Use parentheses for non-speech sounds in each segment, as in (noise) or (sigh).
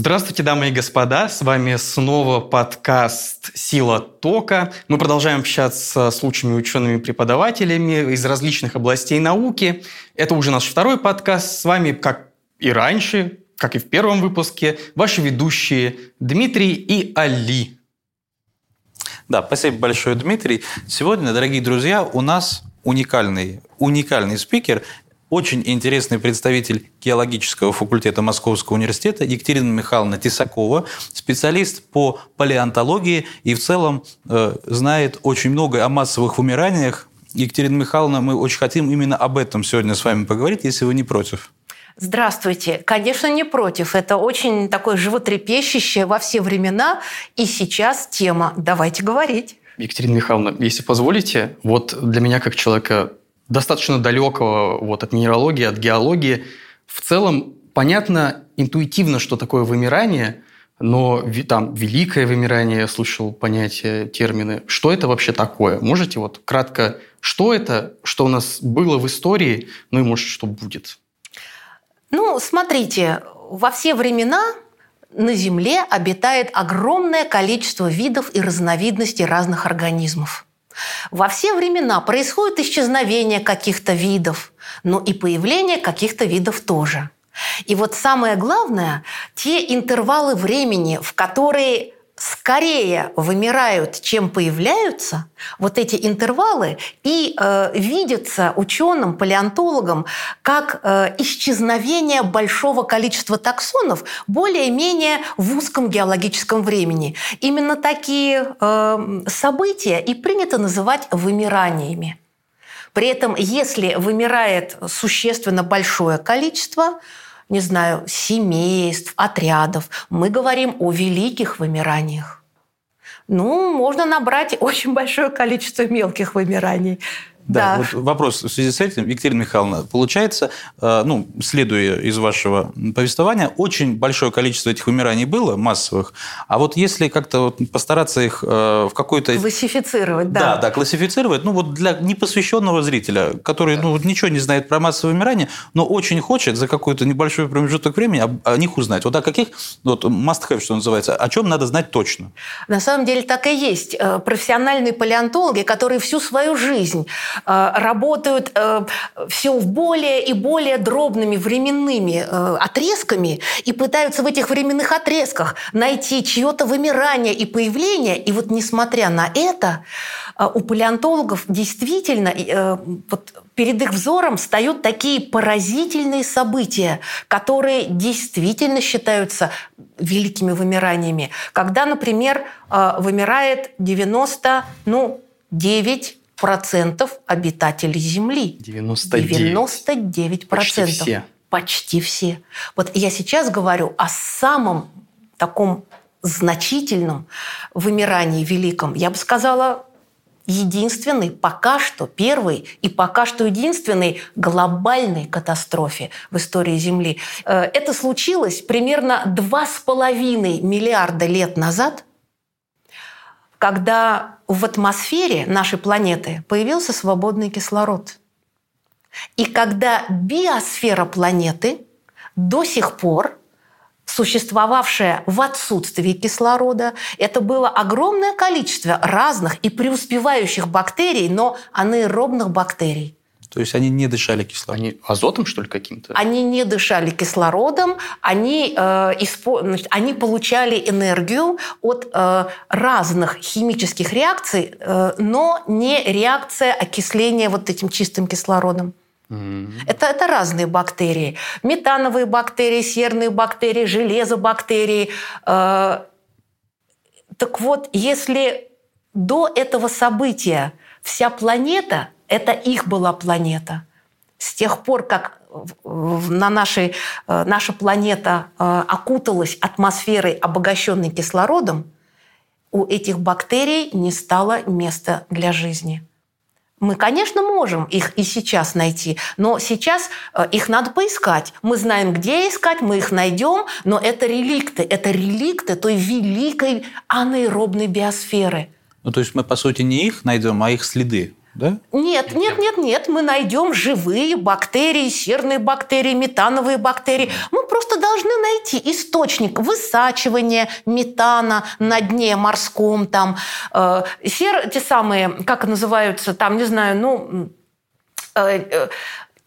Здравствуйте, дамы и господа. С вами снова подкаст «Сила тока». Мы продолжаем общаться с лучшими учеными-преподавателями из различных областей науки. Это уже наш второй подкаст. С вами, как и раньше, как и в первом выпуске, ваши ведущие Дмитрий и Али. Да, спасибо большое, Дмитрий. Сегодня, дорогие друзья, у нас уникальный, уникальный спикер очень интересный представитель геологического факультета Московского университета Екатерина Михайловна Тесакова, специалист по палеонтологии и в целом э, знает очень много о массовых вымираниях. Екатерина Михайловна, мы очень хотим именно об этом сегодня с вами поговорить, если вы не против. Здравствуйте. Конечно, не против. Это очень такое животрепещущее во все времена и сейчас тема. Давайте говорить. Екатерина Михайловна, если позволите, вот для меня как человека достаточно далекого вот, от минералогии, от геологии. В целом понятно интуитивно, что такое вымирание, но там великое вымирание, я слышал понятие, термины. Что это вообще такое? Можете вот кратко, что это, что у нас было в истории, ну и может, что будет? Ну, смотрите, во все времена на Земле обитает огромное количество видов и разновидностей разных организмов. Во все времена происходит исчезновение каких-то видов, но и появление каких-то видов тоже. И вот самое главное, те интервалы времени, в которые скорее вымирают, чем появляются, вот эти интервалы и э, видятся ученым, палеонтологам как э, исчезновение большого количества таксонов более-менее в узком геологическом времени. Именно такие э, события и принято называть вымираниями. При этом, если вымирает существенно большое количество, не знаю, семейств, отрядов. Мы говорим о великих вымираниях. Ну, можно набрать (laughs) очень большое количество мелких вымираний. Да, да. Вот вопрос в связи с этим, Екатерина Михайловна, получается, э, ну, следуя из вашего повествования, очень большое количество этих умираний было, массовых, а вот если как-то вот постараться их э, в какой-то... Классифицировать, да. Да, да, классифицировать, ну, вот для непосвященного зрителя, который, ну, ничего не знает про массовые умирания, но очень хочет за какой-то небольшой промежуток времени о, о них узнать. Вот о каких, вот must have, что называется, о чем надо знать точно? На самом деле так и есть. Э, профессиональные палеонтологи, которые всю свою жизнь работают э, все в более и более дробными временными э, отрезками и пытаются в этих временных отрезках найти чье-то вымирание и появление. И вот несмотря на это, у палеонтологов действительно вот перед их взором встают такие поразительные события, которые действительно считаются великими вымираниями. Когда, например, вымирает 90, ну, 9 процентов обитателей Земли. 99. 99 процентов. Почти все. Почти все. Вот я сейчас говорю о самом таком значительном вымирании великом. Я бы сказала, единственной, пока что первой и пока что единственной глобальной катастрофе в истории Земли. Э, это случилось примерно 2,5 миллиарда лет назад, когда в атмосфере нашей планеты появился свободный кислород. И когда биосфера планеты до сих пор существовавшая в отсутствии кислорода. Это было огромное количество разных и преуспевающих бактерий, но анаэробных бактерий. То есть они не дышали кислородом? Они азотом, что ли, каким-то? Они не дышали кислородом, они, э, испо... Значит, они получали энергию от э, разных химических реакций, э, но не реакция окисления вот этим чистым кислородом. Mm-hmm. Это, это разные бактерии. Метановые бактерии, серные бактерии, железобактерии. Э, так вот, если до этого события вся планета это их была планета. С тех пор, как на нашей, э, наша планета э, окуталась атмосферой, обогащенной кислородом, у этих бактерий не стало места для жизни. Мы, конечно, можем их и сейчас найти, но сейчас э, их надо поискать. Мы знаем, где искать, мы их найдем, но это реликты, это реликты той великой анаэробной биосферы. Ну, то есть мы, по сути, не их найдем, а их следы да? Нет, нет, нет, нет. Мы найдем живые бактерии, серные бактерии, метановые бактерии. Мы просто должны найти источник высачивания метана на дне морском, там, э, сер, те самые, как называются, там, не знаю, ну, э,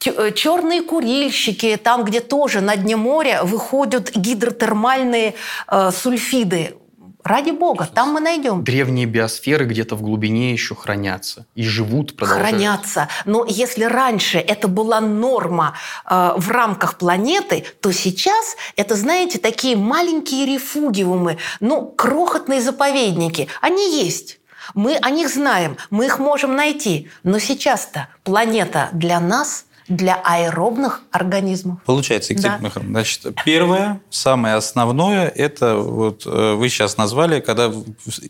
э, черные курильщики, там, где тоже на дне моря выходят гидротермальные э, сульфиды. Ради бога, там мы найдем. Древние биосферы где-то в глубине еще хранятся и живут, продолжают. Хранятся. Но если раньше это была норма э, в рамках планеты, то сейчас это, знаете, такие маленькие рефугиумы, ну, крохотные заповедники. Они есть. Мы о них знаем, мы их можем найти. Но сейчас-то планета для нас – для аэробных организмов. Получается, Екатерина да. Михайловна, значит, первое, самое основное, это вот э, вы сейчас назвали, когда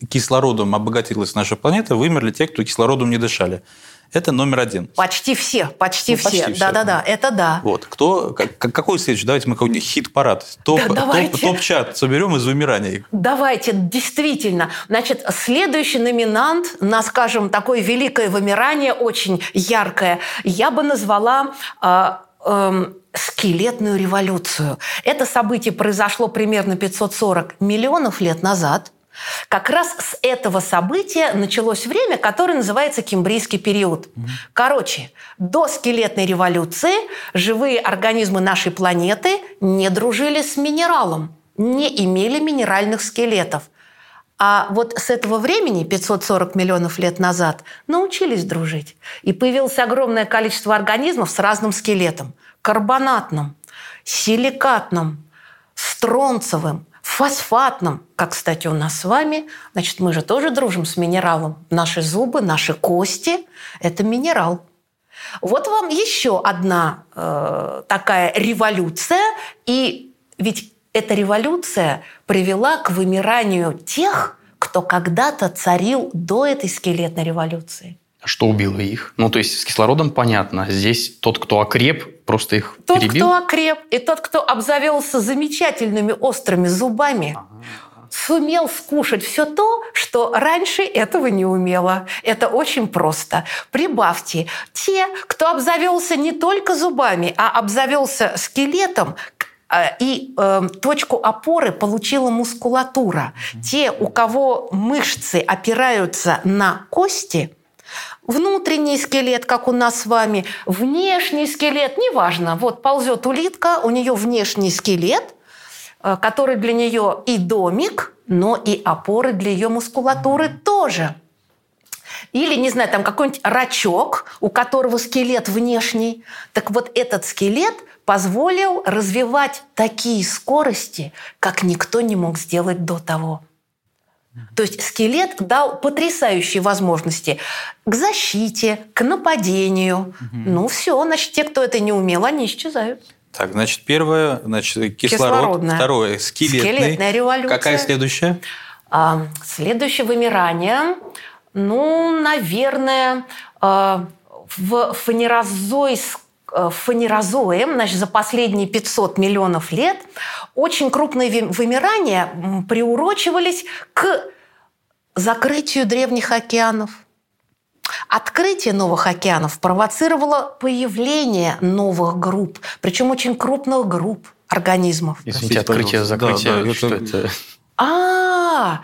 кислородом обогатилась наша планета, вымерли те, кто кислородом не дышали. Это номер один. Почти все, почти ну, все. Да-да-да, это да. Вот. Кто, как, какой следующий? Давайте мы какой-нибудь хит-парад. Топ, да, топ, топ-чат соберем из вымираний. Давайте, действительно. Значит, следующий номинант на, скажем, такое великое вымирание, очень яркое, я бы назвала э, э, скелетную революцию. Это событие произошло примерно 540 миллионов лет назад – как раз с этого события началось время, которое называется Кембрийский период. Короче, до скелетной революции живые организмы нашей планеты не дружили с минералом, не имели минеральных скелетов. А вот с этого времени, 540 миллионов лет назад, научились дружить. И появилось огромное количество организмов с разным скелетом. Карбонатным, силикатным, стронцевым, фосфатном, как, кстати, у нас с вами. Значит, мы же тоже дружим с минералом. Наши зубы, наши кости – это минерал. Вот вам еще одна э, такая революция. И ведь эта революция привела к вымиранию тех, кто когда-то царил до этой скелетной революции. Что убило их? Ну, то есть с кислородом понятно. Здесь тот, кто окреп, просто их тот, перебил? Тот, кто окреп, и тот, кто обзавелся замечательными острыми зубами, ага. сумел скушать все то, что раньше этого не умело. Это очень просто. Прибавьте, те, кто обзавелся не только зубами, а обзавелся скелетом, э, и э, точку опоры получила мускулатура. Те, у кого мышцы опираются на кости – внутренний скелет, как у нас с вами, внешний скелет, неважно. Вот ползет улитка, у нее внешний скелет, э, который для нее и домик, но и опоры для ее мускулатуры тоже. Или, не знаю, там какой-нибудь рачок, у которого скелет внешний. Так вот этот скелет позволил развивать такие скорости, как никто не мог сделать до того. То есть скелет дал потрясающие возможности к защите, к нападению. Угу. Ну все, значит, те, кто это не умел, они исчезают. Так, значит, первое, значит, кислород. Второе, скелетный. Скелетная революция. Какая следующая? А, следующее вымирание, ну, наверное, а, в фанерозойском Э, фанерозоем, значит, за последние 500 миллионов лет очень крупные вымирания приурочивались к закрытию древних океанов. Открытие новых океанов провоцировало появление новых групп, причем очень крупных групп организмов. Извините, открытие, закрытие, да, да, что это? (laughs) А,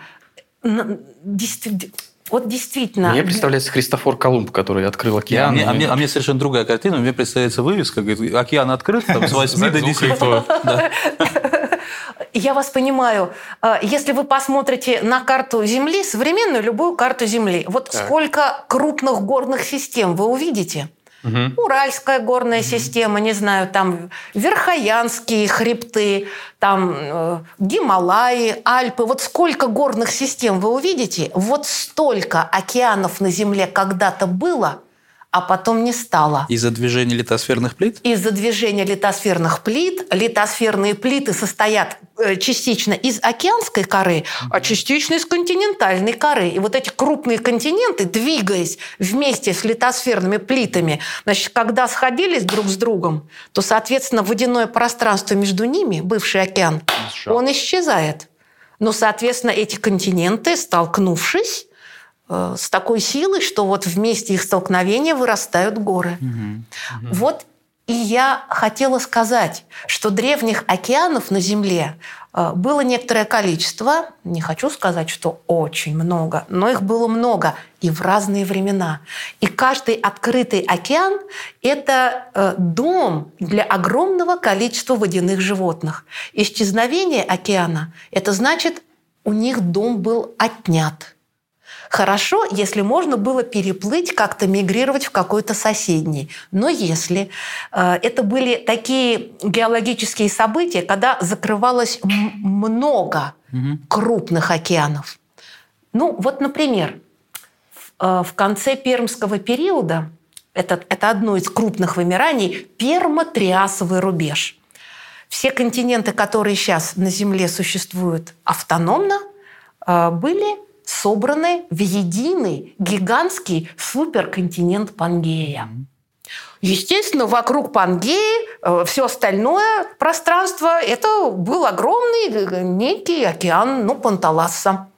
действительно вот действительно. Мне представляется Христофор Колумб, который открыл океан. А мне, а, мне, а мне совершенно другая картина. Мне представляется вывеска, говорит, океан открыт там, с 8 до 10. Я вас понимаю. А, если вы посмотрите на карту Земли, современную любую карту Земли, вот сколько крупных горных систем вы увидите – Угу. Уральская горная система, не знаю, там Верхоянские хребты, там э, Гималаи, Альпы. Вот сколько горных систем вы увидите, вот столько океанов на Земле когда-то было – а потом не стало. Из-за движения литосферных плит? Из-за движения литосферных плит. Литосферные плиты состоят э, частично из океанской коры, а частично из континентальной коры. И вот эти крупные континенты, двигаясь вместе с литосферными плитами, значит, когда сходились друг с другом, то, соответственно, водяное пространство между ними, бывший океан, он исчезает. Но, соответственно, эти континенты, столкнувшись, с такой силой, что вот вместе их столкновения вырастают горы. Угу. Угу. Вот И я хотела сказать, что древних океанов на Земле э, было некоторое количество, не хочу сказать, что очень много, но их было много и в разные времена. И каждый открытый океан – это э, дом для огромного количества водяных животных. Исчезновение океана – это значит, у них дом был отнят – Хорошо, если можно было переплыть, как-то мигрировать в какой-то соседний. Но если э, это были такие геологические события, когда закрывалось много угу. крупных океанов. Ну, вот, например, в, э, конце пермского периода, это, это одно из крупных вымираний, пермотриасовый рубеж. Все континенты, которые сейчас на Земле существуют автономно, э, были собраны в единый гигантский суперконтинент Пангея. Естественно, вокруг Пангеи э, все остальное пространство – это был огромный э, некий океан, ну, Панталасса.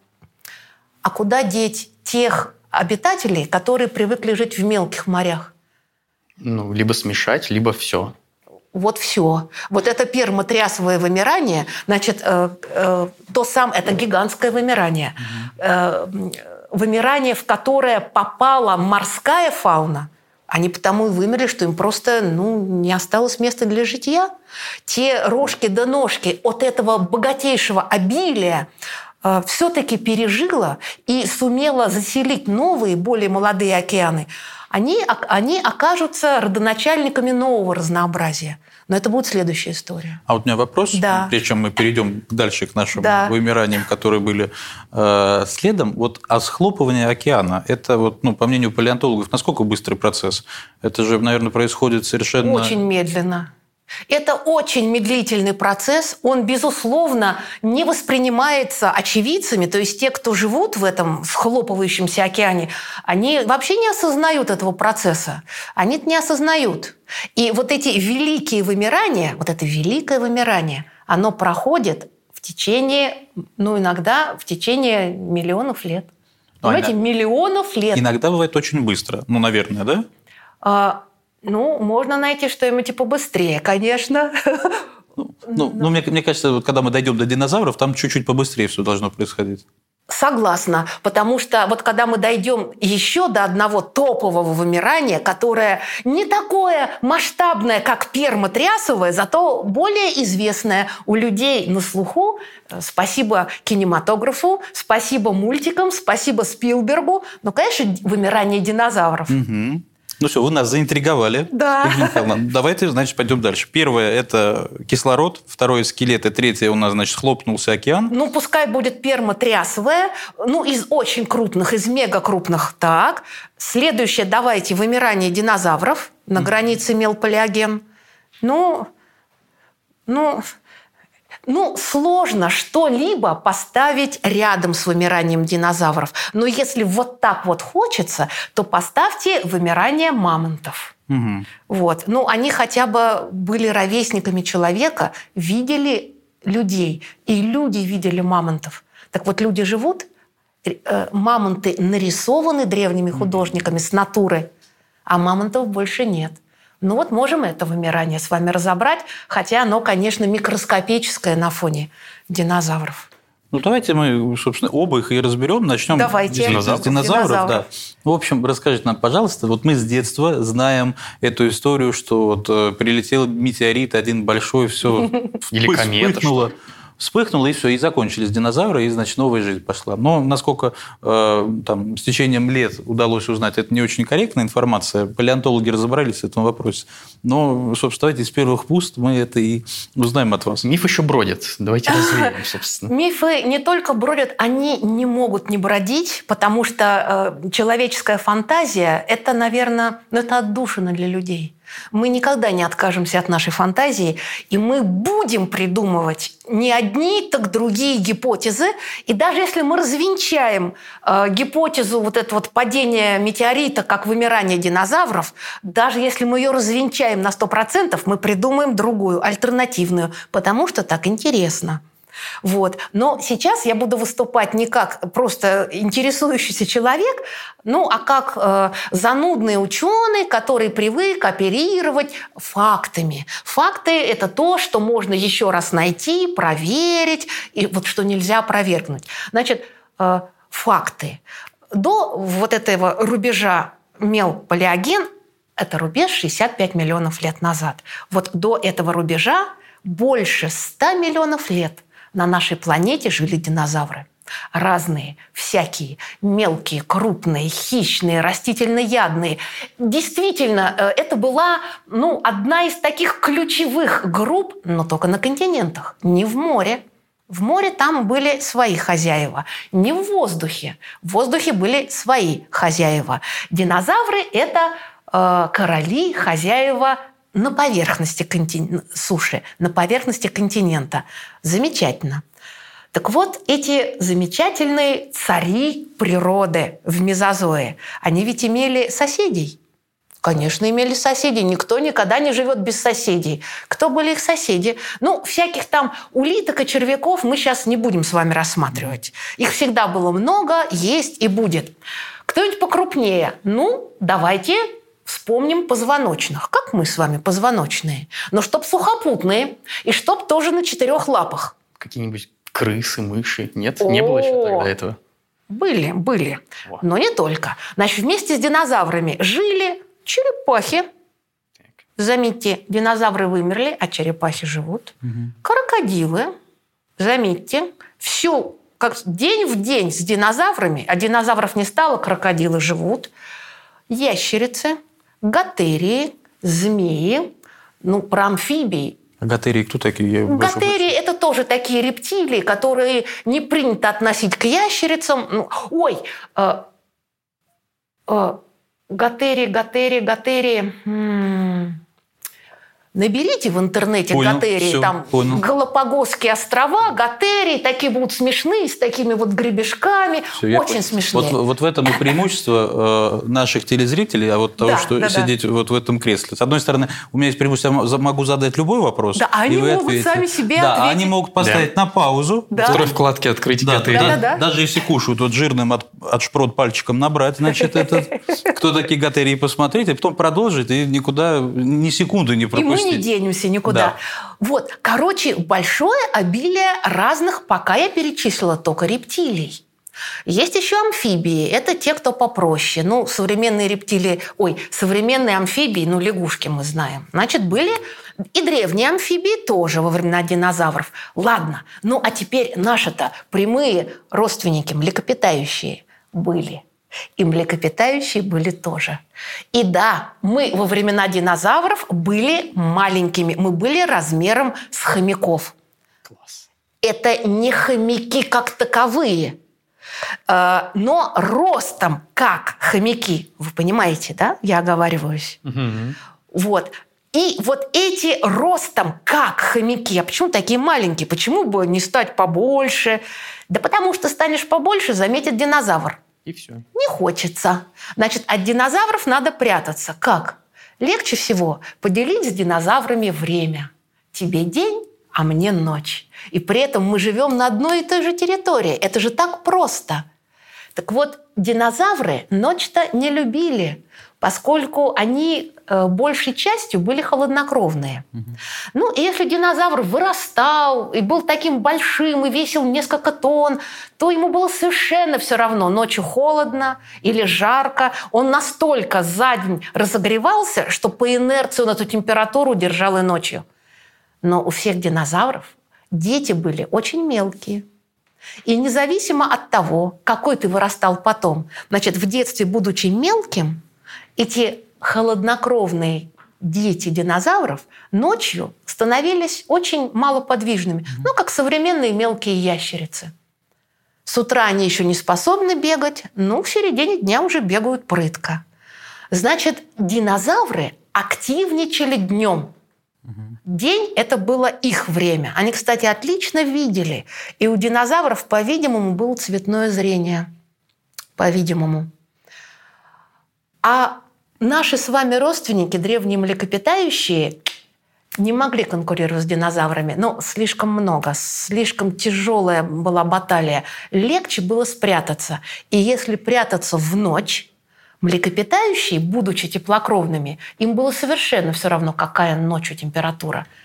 А куда деть тех обитателей, которые привыкли жить в мелких морях? Ну, либо смешать, либо все вот все. Вот это пермотриасовое вымирание, значит, э, э, то сам, это гигантское вымирание. Э, вымирание, в которое попала морская фауна, они потому и вымерли, что им просто ну, не осталось места для житья. Те рожки да ножки от этого богатейшего обилия э, все-таки пережила и сумела заселить новые, более молодые океаны – они, они окажутся родоначальниками нового разнообразия. Но это будет следующая история. А вот у меня вопрос, да. прежде чем мы перейдем дальше к нашим да. вымираниям, которые были э, следом. Вот а схлопывание океана, это вот, ну, по мнению палеонтологов, насколько быстрый процесс? Это же, наверное, происходит совершенно... Очень медленно. Это очень медлительный процесс, он, безусловно, не воспринимается очевидцами, то есть те, кто живут в этом схлопывающемся океане, они вообще не осознают этого процесса. Они это не осознают. И вот эти великие вымирания, вот это великое вымирание, оно проходит в течение, ну, иногда в течение миллионов лет. Ну, Понимаете, иногда... миллионов лет. Иногда бывает очень быстро. Ну, наверное, да? А, ну, можно найти что-нибудь типа быстрее, конечно. (laughs) Ну, ну, ну мне, мне кажется, вот когда мы дойдем до динозавров, там чуть-чуть побыстрее все должно происходить. Согласна, потому что вот когда мы дойдем еще до одного топового вымирания, которое не такое масштабное, как пермотриасовое, зато более известное у людей на слуху, э, спасибо кинематографу, спасибо мультикам, спасибо Спилбергу, ну, конечно, вымирание динозавров. Угу. Ну все, вы нас заинтриговали. Да. Давайте, значит, пойдем дальше. Первое – это кислород, второе – скелеты, третье – у нас, значит, хлопнулся океан. Ну, пускай будет пермотриасовое, ну, из очень крупных, из мегакрупных, так. Следующее, давайте, вымирание динозавров на границе мелполиоген. Ну, ну, ну, сложно что-либо поставить рядом с вымиранием динозавров. Но если вот так вот хочется, то поставьте вымирание мамонтов. Угу. Вот. Ну, они хотя бы были ровесниками человека, видели людей, и люди видели мамонтов. Так вот, люди живут, э, мамонты нарисованы древними художниками с натуры, а мамонтов больше нет. Ну вот можем это вымирание с вами разобрать, хотя оно, конечно, микроскопическое на фоне динозавров. Ну, давайте мы, собственно, оба их и разберем. Начнем давайте. с динозавров. динозавров, динозавров. Да. В общем, расскажите нам, пожалуйста, вот мы с детства знаем эту историю, что вот э, прилетел метеорит один большой, все (laughs) Или комета. Вспыхнуло, и все, и закончились динозавры, и, значит, новая жизнь пошла. Но насколько э, там, с течением лет удалось узнать, это не очень корректная информация, палеонтологи разобрались в этом вопросе. Но, собственно, давайте из первых пуст мы это и узнаем от вас. Миф еще бродит. Давайте развеем, собственно. Мифы не только бродят, они не могут не бродить, потому что э, человеческая фантазия – это, наверное, ну, это отдушина для людей. Мы никогда не откажемся от нашей фантазии, и мы будем придумывать не одни, так другие гипотезы. И даже если мы развенчаем э, гипотезу вот это вот падения метеорита как вымирание динозавров, даже если мы ее развенчаем на 100%, мы придумаем другую, альтернативную, потому что так интересно. Вот. Но сейчас я буду выступать не как просто интересующийся человек, ну, а как э, занудный ученый, который привык оперировать фактами. Факты – это то, что можно еще раз найти, проверить, и вот что нельзя опровергнуть. Значит, э, факты. До вот этого рубежа мел-палеоген – это рубеж 65 миллионов лет назад. Вот до этого рубежа больше 100 миллионов лет – на нашей планете жили динозавры. Разные, всякие, мелкие, крупные, хищные, растительноядные. Действительно, э, это была ну, одна из таких ключевых групп, но только на континентах, не в море. В море там были свои хозяева. Не в воздухе. В воздухе были свои хозяева. Динозавры – это э, короли, хозяева на поверхности контин... суши, на поверхности континента. Замечательно. Так вот, эти замечательные цари природы в мезозое, они ведь имели соседей. Конечно, имели соседей. Никто никогда не живет без соседей. Кто были их соседи? Ну, всяких там улиток и червяков мы сейчас не будем с вами рассматривать. Их всегда было много, есть и будет. Кто-нибудь покрупнее? Ну, давайте Вспомним позвоночных. Как мы с вами позвоночные? Но чтоб сухопутные и чтоб тоже на четырех лапах. Какие-нибудь крысы, мыши? Нет, не было еще тогда этого. Были, были. Но не только. Значит, вместе с динозаврами жили черепахи. Заметьте, динозавры вымерли, а черепахи живут. Угу. Крокодилы. Заметьте, всю как день в день с динозаврами, а динозавров не стало, крокодилы живут. Ящерицы, Готерии, змеи, ну, про амфибии Готерии кто такие? Готерии – это тоже такие рептилии, которые не принято относить к ящерицам. Ну, ой, э, э, готерии, готерии, готерии. Наберите в интернете понял, Готерии, все, там понял. Галапагосские острова, Готерии, такие будут смешные, с такими вот гребешками, все, очень я... смешные. Вот, вот в этом и преимущество э, наших телезрителей, а вот того, да, что да, сидеть да. вот в этом кресле. С одной стороны, у меня есть преимущество, я могу задать любой вопрос, да, они и вы могут ответите. сами себе да, ответить. они могут поставить да. на паузу. Да. Второй вкладки открыть да, Готерии. Да, да, да. Даже если кушают вот жирным от, от шпрот пальчиком набрать, значит, этот, кто такие Готерии посмотреть, и потом продолжить, и никуда ни секунды не пропустить мы не денемся никуда. Да. Вот, короче, большое обилие разных, пока я перечислила только рептилий. Есть еще амфибии. Это те, кто попроще. Ну, современные рептилии, ой, современные амфибии, ну, лягушки мы знаем. Значит, были и древние амфибии тоже во времена динозавров. Ладно, ну а теперь наши-то прямые родственники, млекопитающие, были – и млекопитающие были тоже. И да, мы во времена динозавров были маленькими. Мы были размером с хомяков. Класс. Это не хомяки как таковые, э, но ростом как хомяки. Вы понимаете, да? Я оговариваюсь. Угу. Вот. И вот эти ростом как хомяки, а почему такие маленькие? Почему бы не стать побольше? Да потому что станешь побольше, заметит динозавр. И все. Не хочется. Значит, от динозавров надо прятаться. Как? Легче всего поделить с динозаврами время. Тебе день, а мне ночь. И при этом мы живем на одной и той же территории. Это же так просто. Так вот, динозавры ночь-то не любили поскольку они э, большей частью были холоднокровные. Угу. Ну, и если динозавр вырастал и был таким большим и весил несколько тонн, то ему было совершенно все равно, ночью холодно или жарко. Он настолько за день разогревался, что по инерции он эту температуру держал и ночью. Но у всех динозавров дети были очень мелкие. И независимо от того, какой ты вырастал потом, значит, в детстве, будучи мелким, эти холоднокровные дети динозавров ночью становились очень малоподвижными, ну, как современные мелкие ящерицы. С утра они еще не способны бегать, ну, в середине дня уже бегают прытко. Значит, динозавры активничали днем. День – это было их время. Они, кстати, отлично видели. И у динозавров, по-видимому, было цветное зрение. По-видимому. А наши с вами родственники, древние млекопитающие, не могли конкурировать с динозаврами. Но слишком много, слишком тяжелая была баталия. Легче было спрятаться. И если прятаться в ночь, млекопитающие, будучи теплокровными, им было совершенно все равно, какая ночью температура –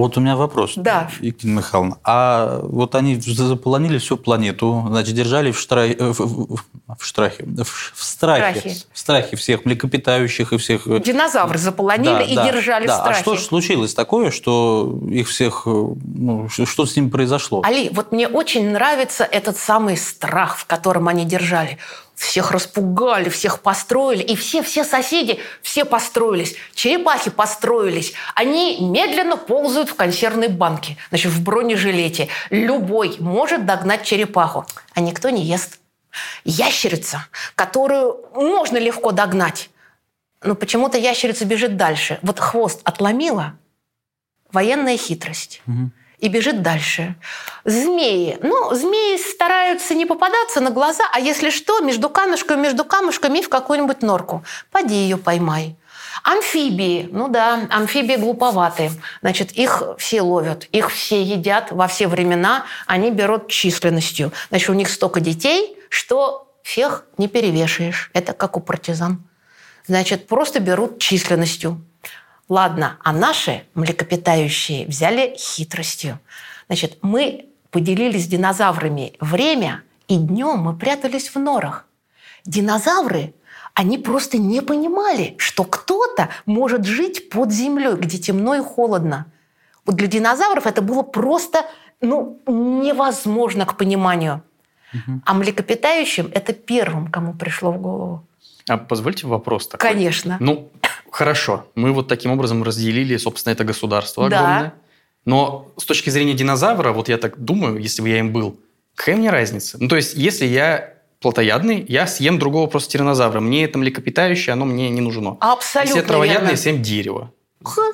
вот у меня вопрос, да. Екатерина Михайловна. А вот они заполонили всю планету, значит, держали в, штра... в, в, в, штрахе, в, в страхе, страхе, в страхе всех млекопитающих и всех... Э, Динозавры заполонили да, и да, держали да. в страхе. А что же случилось такое, что их всех... Э, ну, что с ними произошло? Али, вот мне очень нравится этот самый страх, в котором они держали всех распугали, всех построили, и все-все соседи, все построились, черепахи построились. Они медленно ползают в консервной банке, значит, в бронежилете. Любой может догнать черепаху, а никто не ест. Ящерица, которую можно легко догнать, но почему-то ящерица бежит дальше. Вот хвост отломила, военная хитрость. Угу и бежит дальше. Змеи. Ну, змеи стараются не попадаться на глаза, а если что, между камешками, между камушками в какую-нибудь норку. Поди ее поймай. Амфибии. Ну да, амфибии глуповатые. Значит, их все ловят, их все едят во все времена. Они берут численностью. Значит, у них столько детей, что всех не перевешаешь. Это как у партизан. Значит, просто берут численностью. Ладно, а наши млекопитающие взяли хитростью. Значит, мы поделились с динозаврами время, и днем мы прятались в норах. Динозавры, они просто не понимали, что кто-то может жить под землей, где темно и холодно. Вот для динозавров это было просто ну, невозможно к пониманию. Угу. А млекопитающим это первым, кому пришло в голову. А позвольте вопрос такой. Конечно. Ну, хорошо. Мы вот таким образом разделили, собственно, это государство огромное. Да. Но с точки зрения динозавра, вот я так думаю, если бы я им был, какая мне разница? Ну, то есть, если я плотоядный, я съем другого просто тиранозавра. Мне это млекопитающее, оно мне не нужно. Абсолютно Если я травоядный, я съем дерево.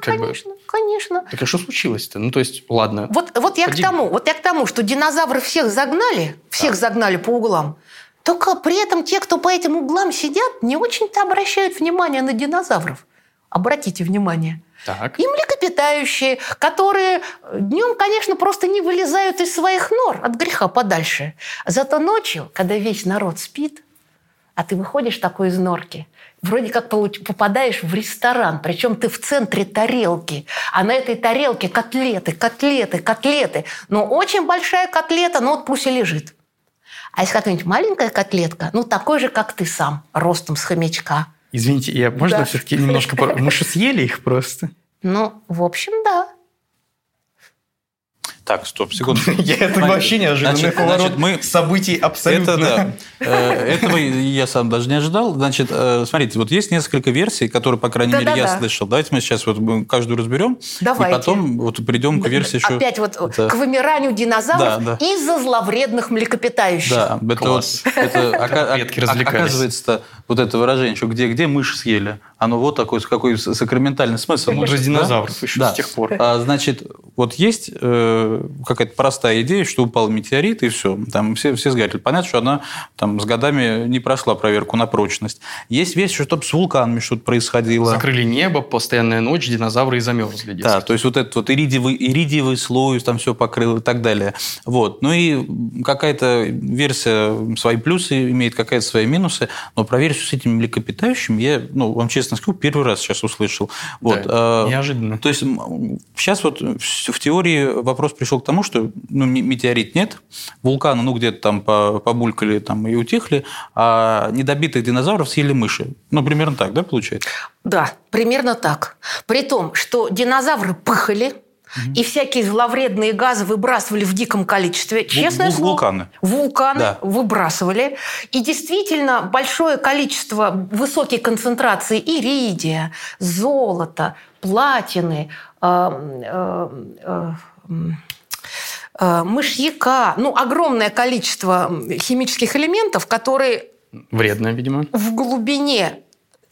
конечно, бы. конечно. Так а что случилось-то? Ну, то есть, ладно. Вот, вот я к тому, вот я к тому, что динозавры всех загнали, всех да. загнали по углам. Только при этом те, кто по этим углам сидят, не очень-то обращают внимание на динозавров. Обратите внимание. Так. И млекопитающие, которые днем, конечно, просто не вылезают из своих нор от греха подальше. Зато ночью, когда весь народ спит, а ты выходишь такой из норки, вроде как попадаешь в ресторан, причем ты в центре тарелки, а на этой тарелке котлеты, котлеты, котлеты. Но очень большая котлета, но вот пусть и лежит. А если какая-нибудь маленькая котлетка, ну, такой же, как ты сам, ростом с хомячка. Извините, я можно да. все-таки немножко... Мы же съели их просто. Ну, в общем, да. Так, стоп, секунду. (laughs) Я это вообще неожиданный поворот мы... событий абсолютно. Э, этого я сам даже не ожидал. Значит, э, смотрите, вот есть несколько версий, которые, по крайней мере, я слышал. Давайте мы сейчас вот каждую разберем. Давайте. И потом вот придем к версии еще... Опять вот к вымиранию динозавров из-за зловредных млекопитающих. Да, это вот... Оказывается, вот это выражение, что где, где мышь съели, оно вот такой, какой сакраментальный смысл. Он же динозавров еще с тех пор. А, значит, вот есть э, какая-то простая идея, что упал метеорит, и все. Там все, все сгорели. Понятно, что она там с годами не прошла проверку на прочность. Есть вещь, что с вулканами что-то происходило. Закрыли небо, постоянная ночь, динозавры и замерзли. Да, то есть вот этот вот иридиевый, иридиевый слой там все покрыл и так далее. Вот. Ну и какая-то версия свои плюсы имеет, какая-то свои минусы. Но про версию с этими млекопитающими я, ну, вам честно скажу, первый раз сейчас услышал. Вот. Да, неожиданно. То есть сейчас вот в теории вопрос пришел к тому, что ну, метеорит нет, вулканы, ну, где-то там побулькали там, и утихли, а недобитых динозавров съели мыши. Ну, примерно так, да, получается? Да, примерно так. При том, что динозавры пыхали, Угу. И всякие зловредные газы выбрасывали в диком количестве. Честное Вул- слово. Вулканы. Вулканы да. выбрасывали. И действительно большое количество высокой концентрации иридия, золота, платины, э, э, э, э, мышьяка, ну, огромное количество химических элементов, которые... Вредно, видимо. В глубине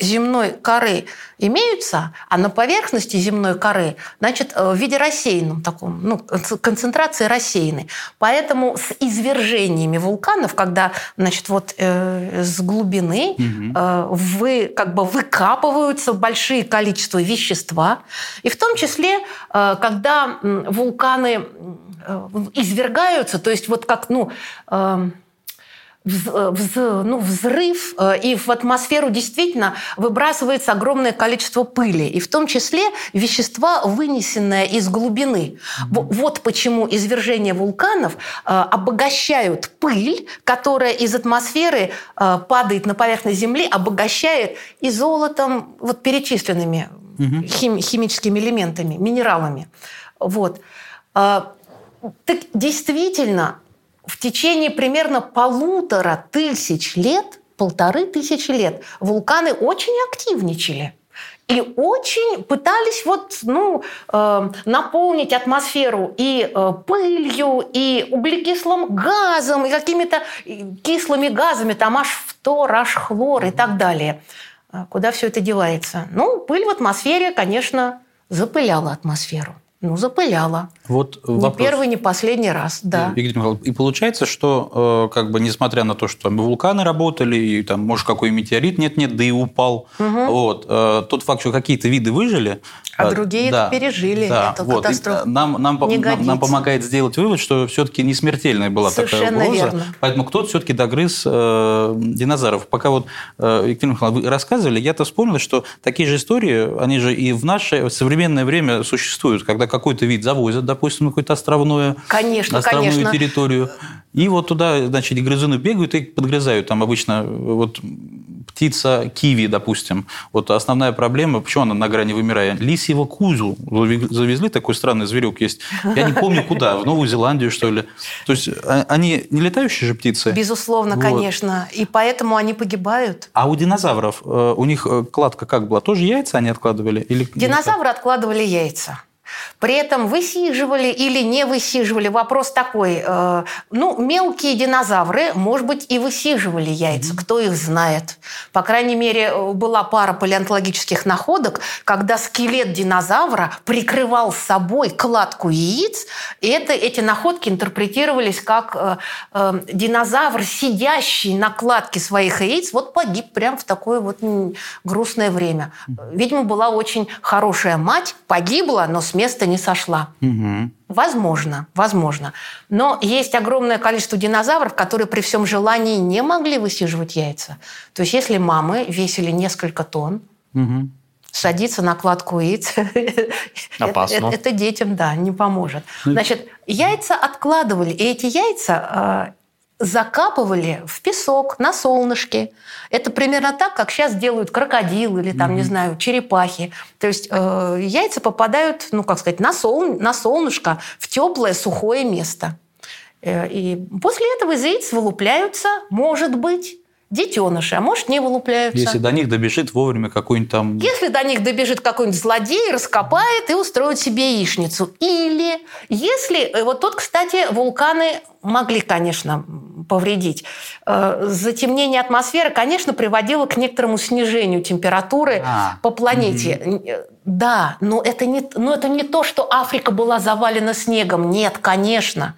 земной коры имеются, а на поверхности земной коры, значит, э, в виде рассеянном таком, ну, концентрации рассеянной. Поэтому с извержениями вулканов, когда, значит, вот э, с глубины э, вы как бы выкапываются большие количества вещества, и в том числе, э, когда вулканы э, извергаются, то есть вот как, ну, э, вз, ну, взрыв, э, и в атмосферу действительно выбрасывается огромное количество пыли, и в том числе вещества, вынесенные из глубины. Вот почему извержения вулканов э, обогащают пыль, которая из атмосферы э, падает на поверхность Земли, обогащает и золотом, вот перечисленными mm-hmm. хим, химическими элементами, минералами. Вот. Так действительно, в течение примерно полутора тысяч лет, полторы тысячи лет, вулканы очень активничали. И очень пытались вот, ну, э, наполнить атмосферу и э, пылью, и углекислым газом, и какими-то кислыми газами, там аж фтор, аж хлор и так далее. А куда все это девается? Ну, пыль в атмосфере, конечно, запыляла атмосферу. Ну, запыляла. Вот не вопрос. первый, не последний раз, да. Игорь Михайлович, и получается, что э, как бы несмотря на то, что там вулканы работали, и там, может, какой метеорит нет-нет, да и упал, угу. вот, э, тот факт, что какие-то виды выжили, а э, другие да, пережили да, эту вот, катастрофу. Нам, нам, нам, нам помогает сделать вывод, что все-таки не смертельная была Совершенно такая угроза, верно. поэтому кто-то все-таки догрыз э, динозавров. Пока вот э, Екатерина Михайловна, вы рассказывали, я-то вспомнил, что такие же истории, они же и в наше современное время существуют, когда какой-то вид завозят, допустим, на какую-то островную, конечно, островную конечно. территорию, и вот туда, значит, грызуны бегают и подгрызают. Там обычно вот птица киви, допустим. Вот основная проблема, почему она на грани вымирания? Лисьего кузу завезли, такой странный зверек есть. Я не помню куда, в Новую Зеландию, что ли. То есть а, они не летающие же птицы? Безусловно, вот. конечно. И поэтому они погибают. А у динозавров, э, у них э, кладка как была? Тоже яйца они откладывали? Или... Динозавры откладывали яйца. При этом высиживали или не высиживали. Вопрос такой. Э, ну, мелкие динозавры, может быть, и высиживали яйца. Кто их знает. По крайней мере, была пара палеонтологических находок, когда скелет динозавра прикрывал собой кладку яиц. И это, эти находки интерпретировались как э, э, динозавр, сидящий на кладке своих яиц, вот погиб прямо в такое вот грустное время. Видимо, была очень хорошая мать, погибла, но смерть места не сошла. Угу. Возможно, возможно. Но есть огромное количество динозавров, которые при всем желании не могли высиживать яйца. То есть если мамы весили несколько тонн, угу. садиться на кладку яиц, (laughs) Опасно. это, это детям, да, не поможет. Ну, Значит, яйца откладывали, и эти яйца а, закапывали в песок на солнышке. Это примерно так, как сейчас делают крокодилы или там, mm-hmm. не знаю, черепахи. То есть э, яйца попадают, ну, как сказать, на, сол, на солнышко, в теплое сухое место. Э, и после этого из яиц вылупляются, может быть, детеныши, а может, не вылупляются. Если до них добежит вовремя какой-нибудь там... Если до них добежит какой-нибудь злодей, раскопает и устроит себе яичницу. Или если... Э, вот тут, кстати, вулканы могли, конечно, повредить. Э, затемнение атмосферы, конечно, приводило к некоторому снижению температуры а. по планете. Mm-hmm. Да, но это, не, но это не то, что Африка была завалена снегом. Нет, конечно.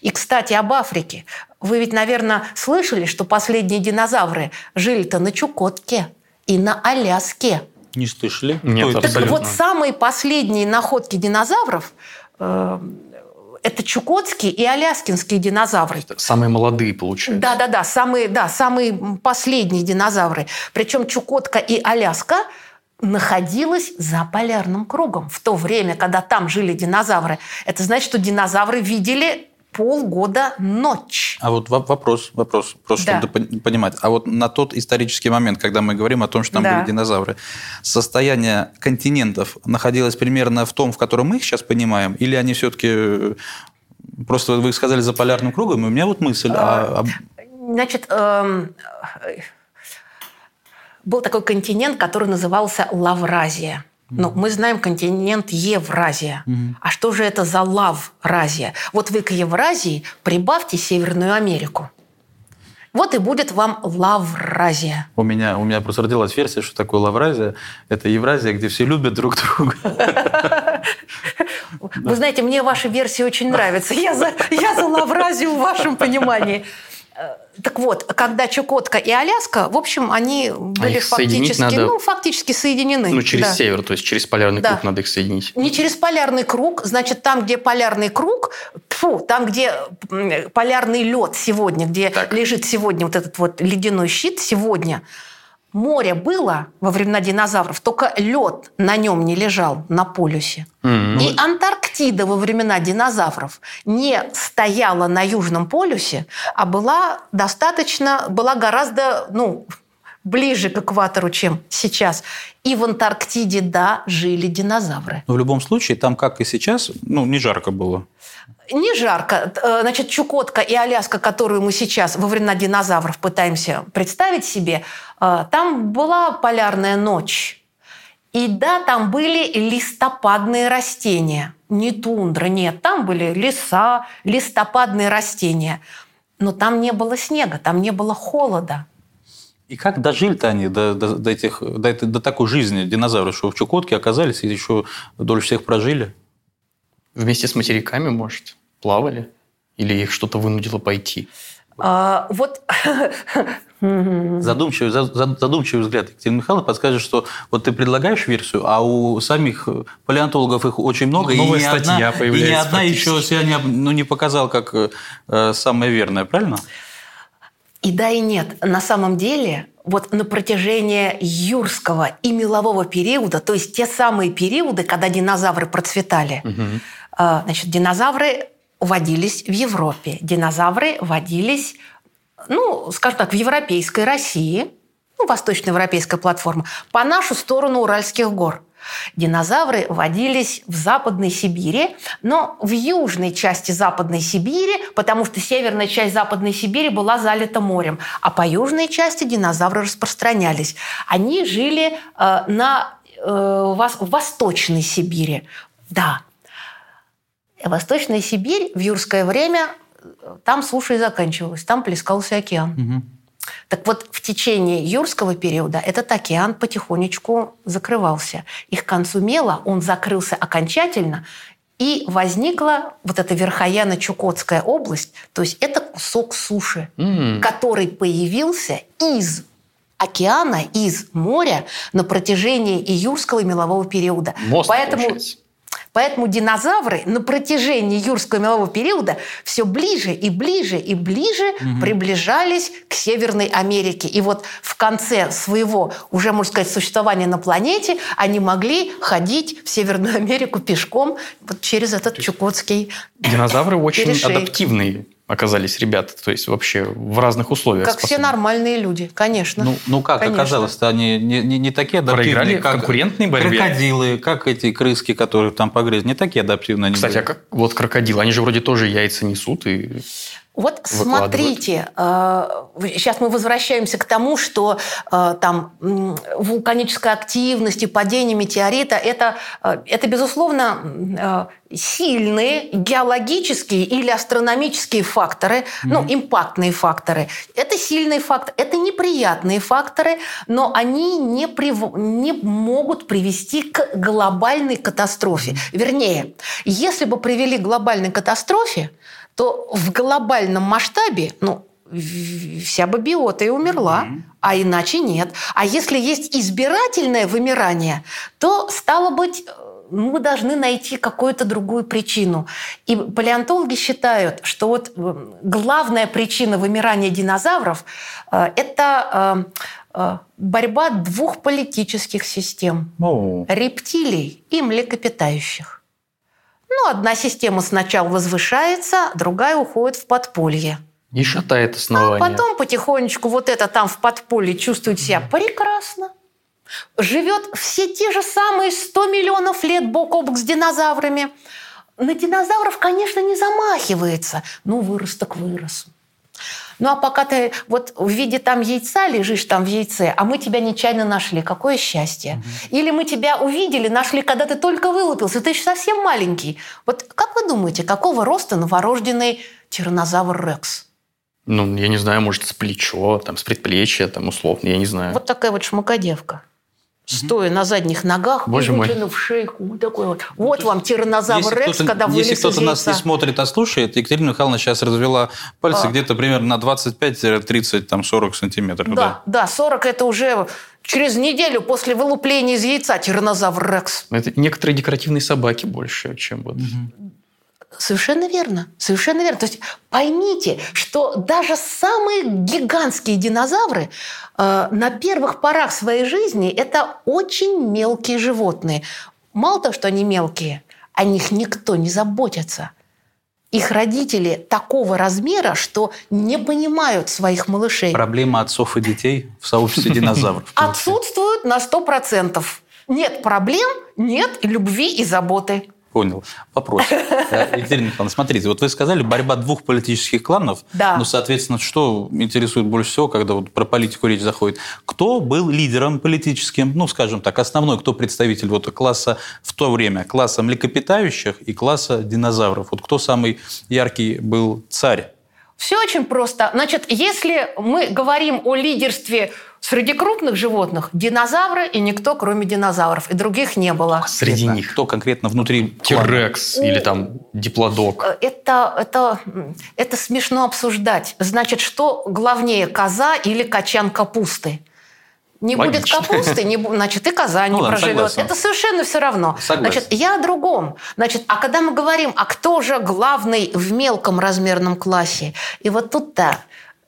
И, кстати, об Африке. Вы ведь, наверное, слышали, что последние динозавры жили-то на Чукотке и на Аляске. Не слышали? Нет, так абсолютно. вот самые последние находки динозавров э, это чукотские и аляскинские динозавры. Самые молодые, получается. Да, да, да, самые, да, самые последние динозавры. Причем Чукотка и Аляска находилась за полярным кругом в то время, когда там жили динозавры. Это значит, что динозавры видели полгода ночь. А вот вопрос, вопрос, просто да. чтобы понимать. А вот на тот исторический момент, когда мы говорим о том, что там да. были динозавры, состояние континентов находилось примерно в том, в котором мы их сейчас понимаем, или они все-таки э, просто вы сказали за полярным кругом, и у меня вот мысль. А, а... Значит, эм, был такой континент, который назывался Лавразия. Ну, мы знаем континент Евразия. Mm-hmm. А что же это за Лавразия? Вот вы к Евразии прибавьте Северную Америку. Вот и будет вам Лавразия. У меня, у меня просто родилась версия, что такое Лавразия. Это Евразия, где все любят друг друга. Вы знаете, мне ваша версия очень нравится. Я за, я за Лавразию в вашем понимании. Э, так вот, когда Чукотка и Аляска, в общем, они были их соединить фактически, надо- ну, фактически соединены. Ну, через Да. север, то есть через полярный Да. круг надо их соединить. Не через полярный круг, значит, там, где полярный круг, фу, там, где полярный лед сегодня, где Так. лежит сегодня вот этот вот ледяной щит, сегодня море было во времена динозавров, только лед на нем не лежал на полюсе. М, И Антарктида во времена динозавров не стояла на Южном полюсе, а была достаточно, была гораздо, ну, ближе к экватору, чем сейчас. И в Антарктиде, да, жили динозавры. Но в любом случае, там, как и сейчас, ну, не жарко было. Не жарко. Э, Значит, Чукотка и Аляска, которую мы сейчас во времена динозавров пытаемся представить себе, э, там была полярная ночь. И да, там были листопадные растения. Не тундра, нет. Там были леса, листопадные растения. Но там не было снега, там не было холода. И как дожили-то они до, до- до этих, до, этой- до такой жизни динозавров, что в Чукотке оказались и еще дольше всех прожили? Вместе с материками, может, плавали? Или их что-то вынудило пойти? А, вот (laughs) Задумчивый, за- за- задумчивый взгляд Екатерины Михайловны подскажет, что вот ты предлагаешь версию, а у самих палеонтологов их очень много, Новая и ни статья одна, и ни появляется одна еще себя не, ну, не показал как э, самое верное, правильно? И да, и нет. На самом деле, вот на протяжении юрского и мелового периода, то есть те самые периоды, когда динозавры процветали, э, значит, динозавры водились в Европе, динозавры водились, ну, скажем так, в европейской России, ну, восточноевропейская платформа, по нашу сторону Уральских гор. Динозавры водились в Западной Сибири, но в южной части Западной Сибири, потому что северная часть Западной Сибири была залита морем, а по южной части динозавры распространялись. Они жили э, на э, в Восточной Сибири. Да, Восточная Сибирь в юрское время, э, там суша и заканчивалась, там плескался океан. Так вот, в течение юрского периода этот океан потихонечку закрывался. И к концу мела он закрылся окончательно, и возникла вот эта Верхояно-Чукотская область, то есть это кусок суши, М. который появился из океана, из моря на протяжении и юрского и мелового периода. Мост, Поэтому получается. Поэтому динозавры на протяжении юрского мелового периода все ближе и ближе и ближе приближались к Северной Америке. И вот в конце своего, уже, можно сказать, существования на планете, они могли ходить в Северную (laughs) Америку пешком вот через этот Чукотский Динозавры очень адаптивные оказались ребята, то есть вообще в разных условиях. Как все способны. нормальные люди, конечно. Ну, ну как Конечно. оказалось-то, они не, не, не такие адаптивные, Проиграли как конкурентной борьбе. крокодилы, как эти крыски, которые там погрызли, не такие адаптивные они Кстати, а были. как вот крокодил, они же вроде тоже яйца несут и Вот смотрите, сейчас мы возвращаемся к тому, что э, там вулканическая активность и падение метеорита это, э, это безусловно, э, сильные геологические или астрономические факторы, ну, импактные факторы. Это сильные факторы, это неприятные факторы, но они не, прив- не могут привести к глобальной катастрофе. Вернее, если бы привели к глобальной катастрофе, то в глобальном масштабе, ну, вся бы биота и умерла, а иначе нет. А если есть избирательное вымирание, то, стало быть, э, мы должны найти какую-то другую причину. И палеонтологи считают, что вот э, главная причина вымирания динозавров э, – это борьба двух политических систем О, рептилий и млекопитающих. Ну, одна система сначала возвышается, другая уходит в подполье. и шатает А основание. потом потихонечку вот это там в подполье чувствует себя прекрасно. Живет все те же самые 100 миллионов лет бок о бок с динозаврами. На динозавров, конечно, не замахивается. Ну, вырос так вырос. Ну, а пока ты вот в виде там яйца лежишь там в яйце, а мы тебя нечаянно нашли, какое счастье. Или мы тебя увидели, нашли, когда ты только вылупился, ты еще совсем маленький. Вот как вы думаете, какого роста новорожденный тиранозавр Рекс? Ну, я не знаю, может, с плечо, там, с предплечья, там, условно, я не знаю. Вот такая вот шмакодевка. Стоя на задних ногах Боже и мой. вытянув шейку. Вот такой вот. Вот вам тираннозавр Если Рекс, когда вылез если кто-то нас не смотрит, а слушает, Екатерина Михайловна сейчас развела пальцы А. где-то примерно на 25-30, там 40 сантиметров. Да, да, 40 это уже через неделю после вылупления из яйца тиранозавр Рекс. Это некоторые декоративные собаки больше, чем вот... Совершенно верно, совершенно верно. То есть поймите, что даже самые гигантские динозавры э, на первых порах своей жизни это очень мелкие животные. Мало того, что они мелкие, о них никто не заботится. Их родители такого размера, что не понимают своих малышей. Проблема отцов и детей в сообществе (laughs) динозавров. Отсутствуют на 100%. Нет проблем, нет любви и заботы. Понял. Вопрос. (laughs) Э, Екатерина Михайловна, смотрите, вот вы сказали, борьба двух политических кланов. Да. Ну, соответственно, что интересует больше всего, когда вот про политику речь заходит? Кто был лидером политическим, ну, скажем так, основной, кто представитель вот класса в то время, класса млекопитающих и класса динозавров? Вот кто самый яркий был царь? Все очень просто. Значит, если мы говорим о лидерстве среди крупных животных, динозавры и никто, кроме динозавров, и других не было. Среди Нет, них Кто конкретно внутри? Тирекс или там диплодок. Э, Это, это, это смешно обсуждать. Значит, что главнее, коза или качан капусты? Не будет Логично. капусты, не, значит, и коза не Ну ладно, проживет. согласен. Это совершенно все равно. Согласен. Значит, я о другом. Значит, а когда мы говорим, а кто же главный в мелком размерном классе? И вот тут-то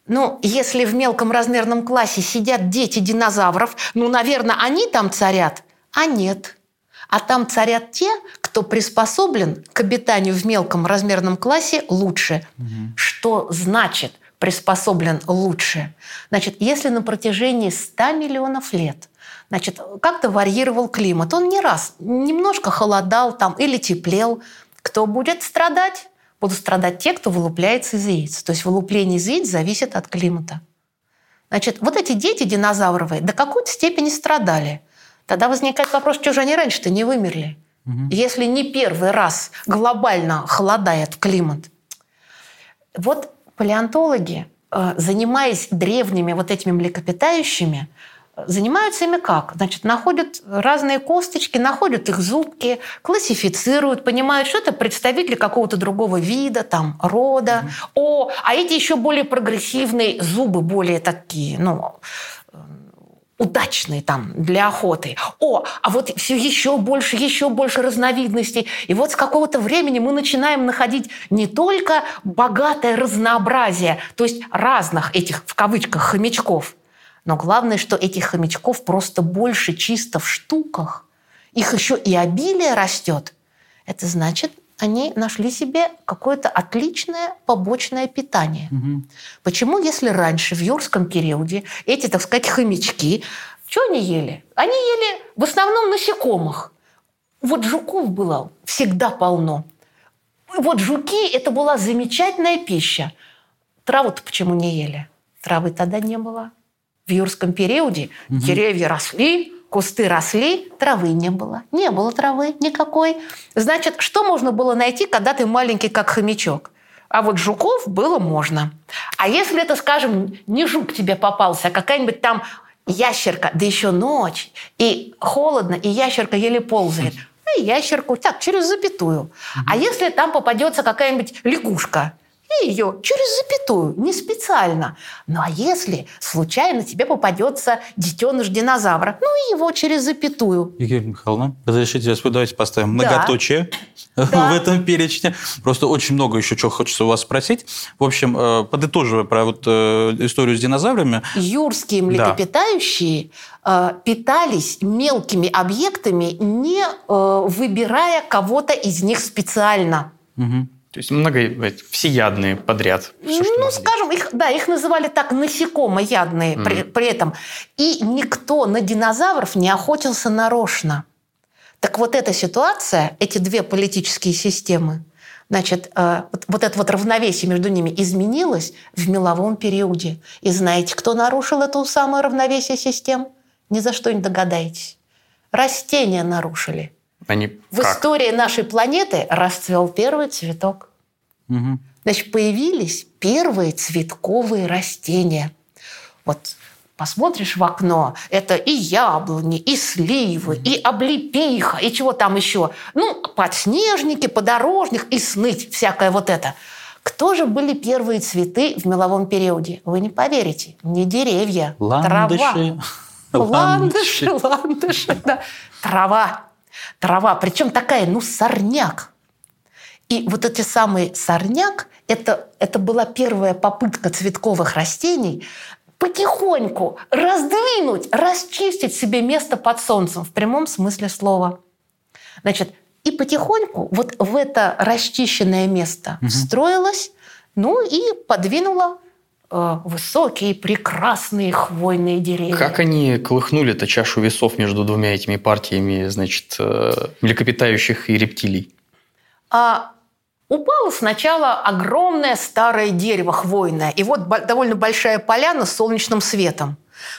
ну, если в мелком размерном классе сидят дети динозавров, ну, наверное, они там царят, а нет. А там царят те, кто приспособлен к обитанию в мелком размерном классе лучше. Что значит приспособлен лучше? Значит, если на протяжении 100 миллионов лет значит, как-то варьировал климат, он не раз немножко холодал там или теплел, кто будет страдать? Будут страдать те, кто вылупляется из яиц. То есть вылупление из яиц зависит от климата. Значит, вот эти дети динозавровые до какой-то степени страдали. Тогда возникает вопрос, что же они раньше-то не вымерли? Если не первый раз глобально холодает климат. Вот палеонтологи, э, занимаясь древними вот этими млекопитающими, э, занимаются ими как? Значит, находят разные косточки, находят их зубки, классифицируют, понимают, что это представители какого-то другого вида, там, рода. О, а эти еще более прогрессивные, зубы более такие, ну, удачные там для охоты. О, а вот все еще больше, еще больше разновидностей. И вот с какого-то времени мы начинаем находить не только богатое разнообразие, то есть разных этих, в кавычках, хомячков, но главное, что этих хомячков просто больше чисто в штуках. Их еще и обилие растет. Это значит, они нашли себе какое-то отличное побочное питание. Почему, если раньше, в юрском периоде, эти, так сказать, хомячки, что они ели? Они ели в основном насекомых. Вот жуков было всегда полно. Вот жуки – это была замечательная пища. Траву-то почему не ели? Травы тогда не было. В юрском периоде деревья росли, кусты росли, травы не было. Не было травы никакой. Значит, что можно было найти, когда ты маленький, как хомячок? А вот жуков было можно. А если это, скажем, не жук тебе попался, а какая-нибудь там ящерка, да еще ночь, и холодно, и ящерка еле ползает, ну и ящерку так, через запятую. А если там попадется какая-нибудь лягушка, и ее через запятую, не специально. Ну а если случайно тебе попадется детеныш динозавра, ну и его через запятую. Екатерина Михайловна, разрешите, давайте поставим многоточие Да. (laughs) в этом перечне. Просто очень много еще чего хочется у вас спросить. В общем, э, подытоживая про вот э, историю с динозаврами, Юрские млекопитающие э, питались мелкими объектами, не выбирая кого-то из них специально. мгм, То есть много всеядные подряд. Что ну, скажем, их, да, их называли так насекомоядные при, при этом. И никто на динозавров не охотился нарочно. Так вот эта ситуация, эти две политические системы, значит, э, вот, вот это вот равновесие между ними изменилось в меловом периоде. И знаете, кто нарушил это самое равновесие систем? Ни за что не догадаетесь. Растения нарушили. Они В как? истории нашей планеты расцвел первый цветок. мгм. Значит, появились первые цветковые растения. Вот посмотришь в окно, это и яблони, и сливы, и облепиха, и чего там еще. Ну, подснежники, подорожник и сныть, всякое вот это. Кто же были первые цветы в меловом периоде? Вы не поверите. Не деревья, Ландыши. трава. Ландыши, ландыши, да. Трава. Трава. Причем такая, ну, сорняк. И вот эти самые сорняк, это, это была первая попытка цветковых растений потихоньку раздвинуть, расчистить себе место под солнцем в прямом смысле слова. Значит, и потихоньку вот в это расчищенное место угу. встроилась, ну и подвинула высокие, прекрасные хвойные деревья. Как они колыхнули эту чашу весов между двумя этими партиями, значит, э, млекопитающих и рептилий? А Упало сначала огромное старое дерево хвойное, и вот довольно большая поляна с солнечным светом.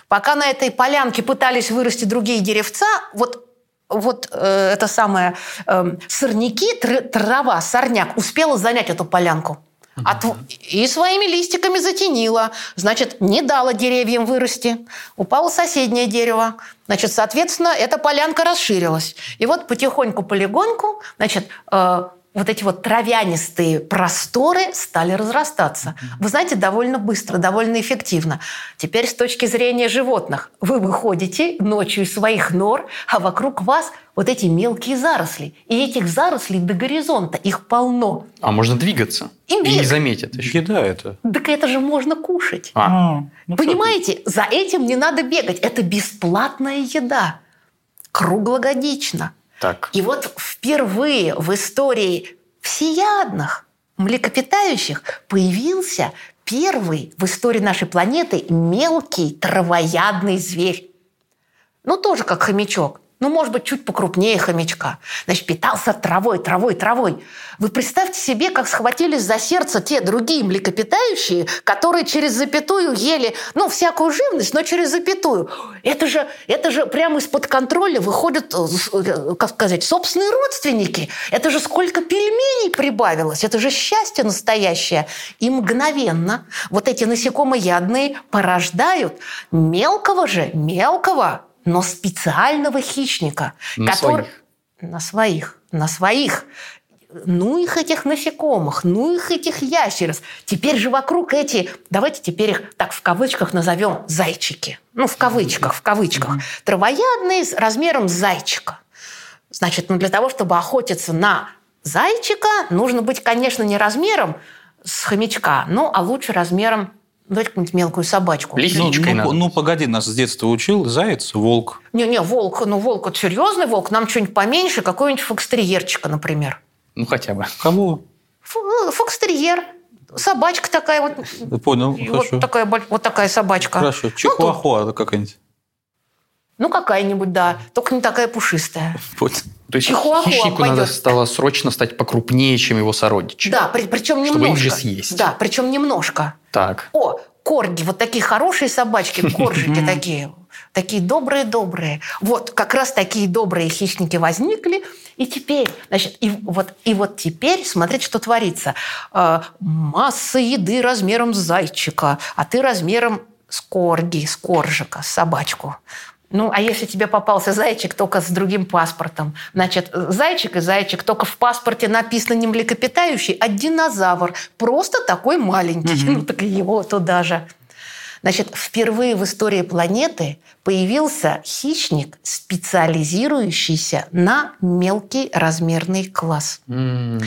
Пока на этой полянке пытались вырасти другие деревца, вот вот э, это самое э, сорняки, трава, сорняк успела занять эту полянку. От, и своими листиками затенила. Значит, не дала деревьям вырасти. Упало соседнее дерево. Значит, соответственно, эта полянка расширилась. И вот потихоньку, полегоньку, значит, э, вот эти вот травянистые просторы стали разрастаться. Вы знаете, довольно быстро, довольно эффективно. Теперь с точки зрения животных. Вы выходите ночью из своих нор, а вокруг вас вот эти мелкие заросли. И этих зарослей до горизонта, их полно. А можно двигаться. И, и не заметят еще. Еда это. Так это же можно кушать. А. а ну Понимаете, за этим не надо бегать. Это бесплатная еда. Круглогодично. Так. И вот впервые в истории всеядных млекопитающих появился первый в истории нашей планеты мелкий травоядный зверь. Ну, тоже как хомячок ну, может быть, чуть покрупнее хомячка. Значит, питался травой, травой, травой. Вы представьте себе, как схватились за сердце те другие млекопитающие, которые через запятую ели, ну, всякую живность, но через запятую. Это же, это же прямо из-под контроля выходят, э, э, как сказать, собственные родственники. Это же сколько пельменей прибавилось. Это же счастье настоящее. И мгновенно вот эти насекомоядные порождают мелкого же, мелкого но специального хищника, на который своих. на своих, на своих. Ну их этих насекомых, ну их этих ящериц. Теперь же вокруг эти, давайте теперь их так в кавычках назовем зайчики. Ну, в кавычках, в кавычках. Mm-hmm. Травоядные размером с зайчика. Значит, ну для того, чтобы охотиться на зайчика, нужно быть, конечно, не размером с хомячка, ну, а лучше размером Давайте какую-нибудь мелкую собачку. Лисичкой ну, ну, ну, погоди, нас с детства учил заяц, волк. Не-не, волк, ну, волк, это серьезный волк, нам что-нибудь поменьше, какой-нибудь фокстерьерчика, например. Ну, хотя бы. Кого? Ну, фокстерьер. Собачка такая вот. Понял, и хорошо. Вот такая, вот такая собачка. Хорошо. Чихуахуа ну, какая-нибудь. Ну, какая-нибудь, да. Только не такая пушистая. Понял. То есть Чихуахуа хищнику пойдет. надо стало срочно стать покрупнее, чем его сородичи. Да, при, причем немножко. Чтобы их же съесть. Да, причем немножко. Так. О, корги, вот такие хорошие собачки, коржики (laughs) такие, такие добрые-добрые. Вот как раз такие добрые хищники возникли, и теперь, значит, и вот, и вот теперь смотрите, что творится. Э, масса еды размером с зайчика, а ты размером с корги, с коржика, с собачку. Ну, а если тебе попался зайчик только с другим паспортом? Значит, зайчик и зайчик, только в паспорте написано не млекопитающий, а динозавр. Просто такой маленький. Угу. (laughs) Ну, так его туда же. Значит, впервые в истории планеты появился хищник, специализирующийся на мелкий размерный класс. Mm.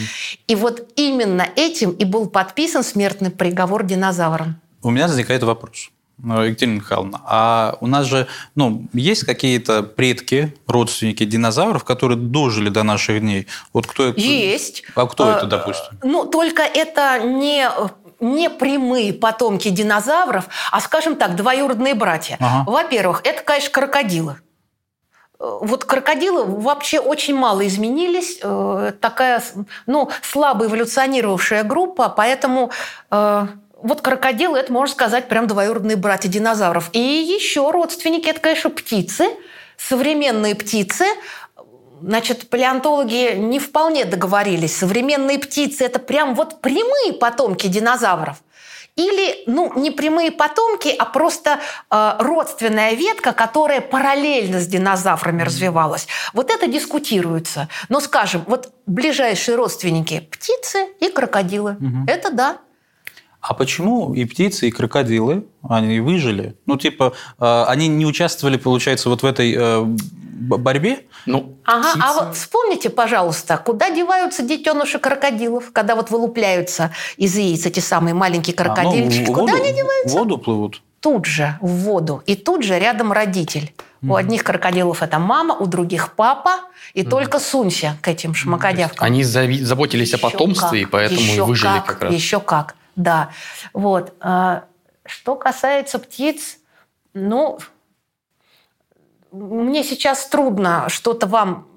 И вот именно этим и был подписан смертный приговор динозаврам. У меня возникает вопрос. Ну, Екатерина Михайловна, а у нас же ну, есть какие-то предки, родственники динозавров, которые дожили до наших дней? Вот кто это? Есть. А кто а, это, допустим? Ну, только это не не прямые потомки динозавров, а, скажем так, двоюродные братья. Ага. Во-первых, это, конечно, крокодилы. Вот крокодилы вообще очень мало изменились. Э, такая, ну, слабо эволюционировавшая группа, поэтому э, вот крокодилы, это, можно сказать, прям двоюродные братья динозавров. И еще родственники, это, конечно, птицы, современные птицы, значит, палеонтологи не вполне договорились. Современные птицы – это прям вот прямые потомки динозавров. Или, ну, не прямые потомки, а просто э, родственная ветка, которая параллельно с динозаврами развивалась. Вот это дискутируется. Но, скажем, вот ближайшие родственники – птицы и крокодилы. Угу. Это да. А почему и птицы, и крокодилы, они выжили? Ну, типа, э, они не участвовали, получается, вот в этой э, борьбе? Ну, ага, птицы... а вот вспомните, пожалуйста, куда деваются детеныши крокодилов, когда вот вылупляются из яиц эти самые маленькие крокодильчики? А, ну, куда воду, они деваются? В воду плывут. Тут же, в воду. И тут же рядом родитель. У одних крокодилов это мама, у других папа, и mm. только сунься к этим шмакодявкам. Они заботились еще о потомстве, как, и поэтому еще и выжили как, как раз. Еще как, да. Вот. А, что касается птиц, ну, мне сейчас трудно что-то вам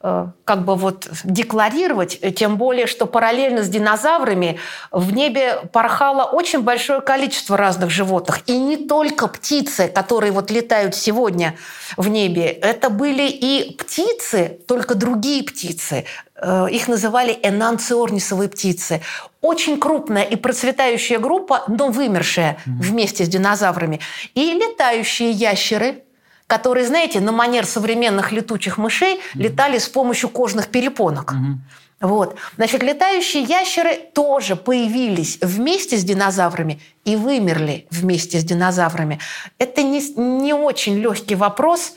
как бы вот декларировать, тем более, что параллельно с динозаврами в небе порхало очень большое количество разных животных. И не только птицы, которые вот летают сегодня в небе. Это были и птицы, только другие птицы. Э, их называли энанциорнисовые птицы. Очень крупная и процветающая группа, но вымершая mm-hmm. вместе с динозаврами. И летающие ящеры – которые, знаете, на манер современных летучих мышей mm-hmm. летали с помощью кожных перепонок. Mm-hmm. Вот. Значит, летающие ящеры тоже появились вместе с динозаврами и вымерли вместе с динозаврами. Это не, не очень легкий вопрос.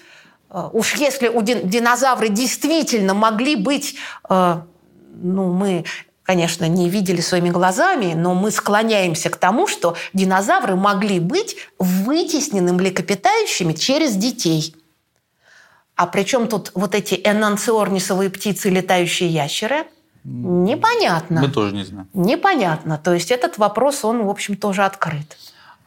Э, уж если у динозавры действительно могли быть, э, ну, мы конечно, не видели своими глазами, но мы склоняемся к тому, что динозавры могли быть вытеснены млекопитающими через детей. А причем тут вот эти энанциорнисовые птицы, летающие ящеры? Непонятно. Мы тоже не знаем. Непонятно. То есть этот вопрос, он, в общем, тоже открыт.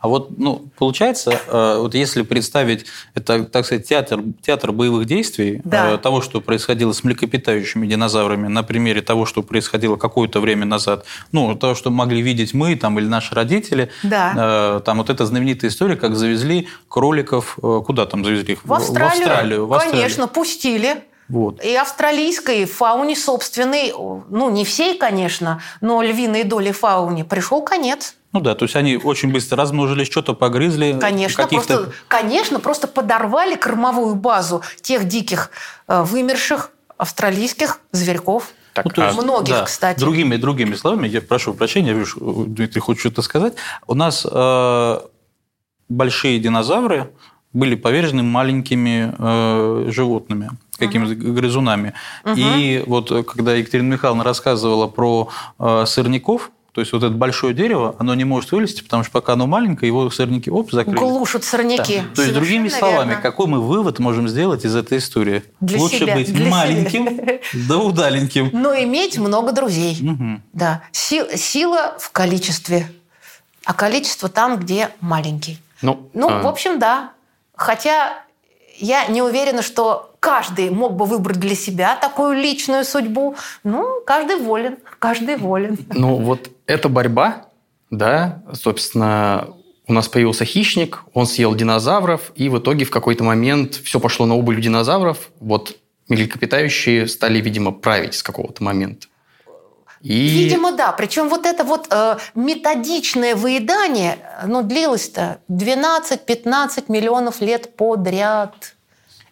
А вот, ну, получается, э, вот если представить это, так сказать, театр, театр боевых действий, да. Э, того, что происходило с млекопитающими динозаврами, на примере того, что происходило какое-то время назад, ну, того, что могли видеть мы там или наши родители, да. Э, там вот эта знаменитая история, как завезли кроликов, куда там завезли их? В Австралию. В Австралию. В Австралию. Конечно, пустили. Вот. И австралийской фауне собственной, ну, не всей, конечно, но львиной доли фауне пришел конец. Ну да, то есть они очень быстро размножились, что-то погрызли. Конечно, просто, конечно, просто подорвали кормовую базу тех диких э, вымерших австралийских зверьков. Так, ну, то есть, многих, да, кстати. Другими, другими словами, я прошу прощения, я вижу, Дмитрий хочет что-то сказать. У нас э, большие динозавры были повержены маленькими э, животными какими-то uh-huh. грызунами. Uh-huh. И вот когда Екатерина Михайловна рассказывала про э, сырников, то есть вот это большое дерево, оно не может вылезти, потому что пока оно маленькое, его сорняки оп, закрыли. Глушат сорняки. Да. То есть, другими словами, верно. какой мы вывод можем сделать из этой истории? Для Лучше себя. быть Для маленьким, себя. (laughs) да удаленьким. Но иметь много друзей. Угу. Да. Сила в количестве, а количество там, где маленький. Ну, ну а... в общем, да. Хотя я не уверена, что каждый мог бы выбрать для себя такую личную судьбу. Ну, каждый волен, каждый волен. Ну, вот эта борьба, да, собственно, у нас появился хищник, он съел динозавров, и в итоге в какой-то момент все пошло на убыль динозавров. Вот млекопитающие стали, видимо, править с какого-то момента. И... Видимо, да. Причем вот это вот э, методичное выедание, ну, длилось-то 12-15 миллионов лет подряд.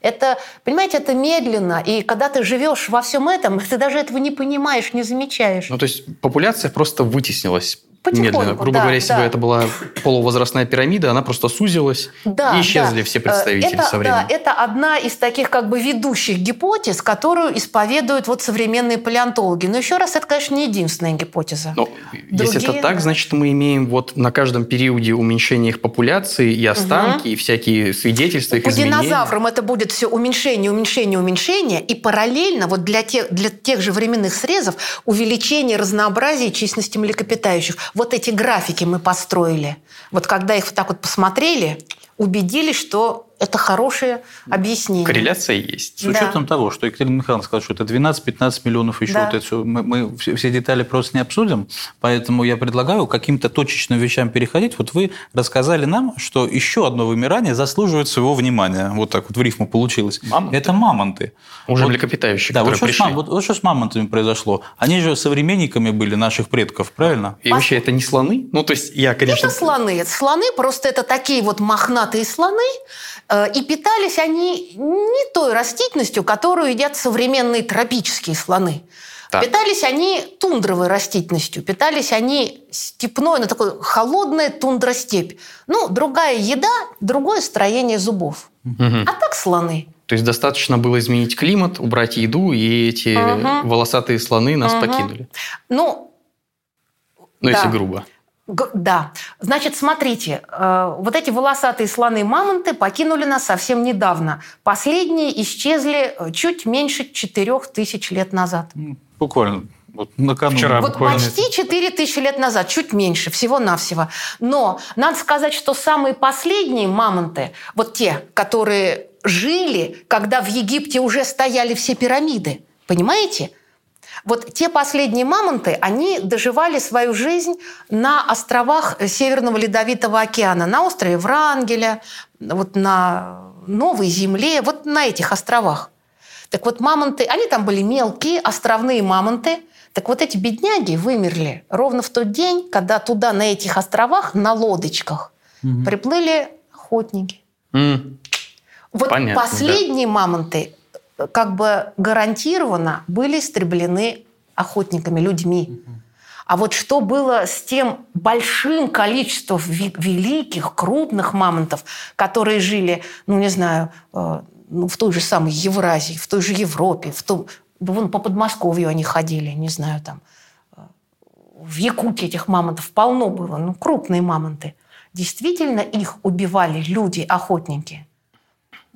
Это, понимаете, это медленно, и когда ты живешь во всем этом, (laughs) ты даже этого не понимаешь, не замечаешь. Ну, то есть популяция просто вытеснилась медленно. Грубо да, говоря, если да. бы это была полувозрастная пирамида, она просто сузилась, да, и исчезли да. все представители это, со временем. Да, это одна из таких как бы ведущих гипотез, которую исповедуют вот современные палеонтологи. Но еще раз, это, конечно, не единственная гипотеза. Но Другие... Если это так, значит, мы имеем вот на каждом периоде уменьшение их популяции и останки, угу. и всякие свидетельства их По изменения. динозаврам это будет все уменьшение, уменьшение, уменьшение, и параллельно вот для тех, для тех же временных срезов увеличение разнообразия численности млекопитающих вот эти графики мы построили. Вот когда их вот так вот посмотрели, убедились, что это хорошее объяснение. Корреляция есть. С учетом да. того, что Екатерина Михайловна сказала, что это 12-15 миллионов еще, да. вот это все, мы, мы все, все детали просто не обсудим, поэтому я предлагаю каким-то точечным вещам переходить. Вот вы рассказали нам, что еще одно вымирание заслуживает своего внимания. Вот так вот в рифму получилось. Мамонты. Это мамонты. Уже вот, млекопитающие, да, которые вот пришли. С, вот, вот что с мамонтами произошло? Они же современниками были наших предков, правильно? И вообще это не слоны? Ну, то есть я, конечно... Это слоны. Это слоны, просто это такие вот мохнатые слоны, и питались они не той растительностью, которую едят современные тропические слоны. Так. Питались они тундровой растительностью, питались они степной, на ну, такой холодная тундростепь. Ну, другая еда, другое строение зубов. Угу. А так слоны. То есть достаточно было изменить климат, убрать еду, и эти угу. волосатые слоны нас угу. покинули. Ну, ну да. если грубо. Да. Значит, смотрите, э, вот эти волосатые слоны-мамонты покинули нас совсем недавно. Последние исчезли э, чуть меньше 4000 лет назад. Буквально. Вот накануне. Вчера вот буквально. почти 4 тысячи лет назад, чуть меньше, всего-навсего. Но надо сказать, что самые последние мамонты, вот те, которые жили, когда в Египте уже стояли все пирамиды, понимаете? Вот те последние мамонты, они доживали свою жизнь на островах Северного Ледовитого океана, на острове Врангеля, вот на Новой Земле, вот на этих островах. Так вот, мамонты, они там были мелкие, островные мамонты. Так вот, эти бедняги вымерли ровно в тот день, когда туда, на этих островах, на лодочках, угу. приплыли охотники. Mm. Вот Понятно, последние да. мамонты как бы гарантированно были истреблены охотниками, людьми. А вот что было с тем большим количеством великих, крупных мамонтов, которые жили, ну, не знаю, э, ну, в той же самой Евразии, в той же Европе, в том, вон по Подмосковью они ходили, не знаю, там, э, в Якутии этих мамонтов полно было, ну, крупные мамонты. Действительно их убивали люди-охотники?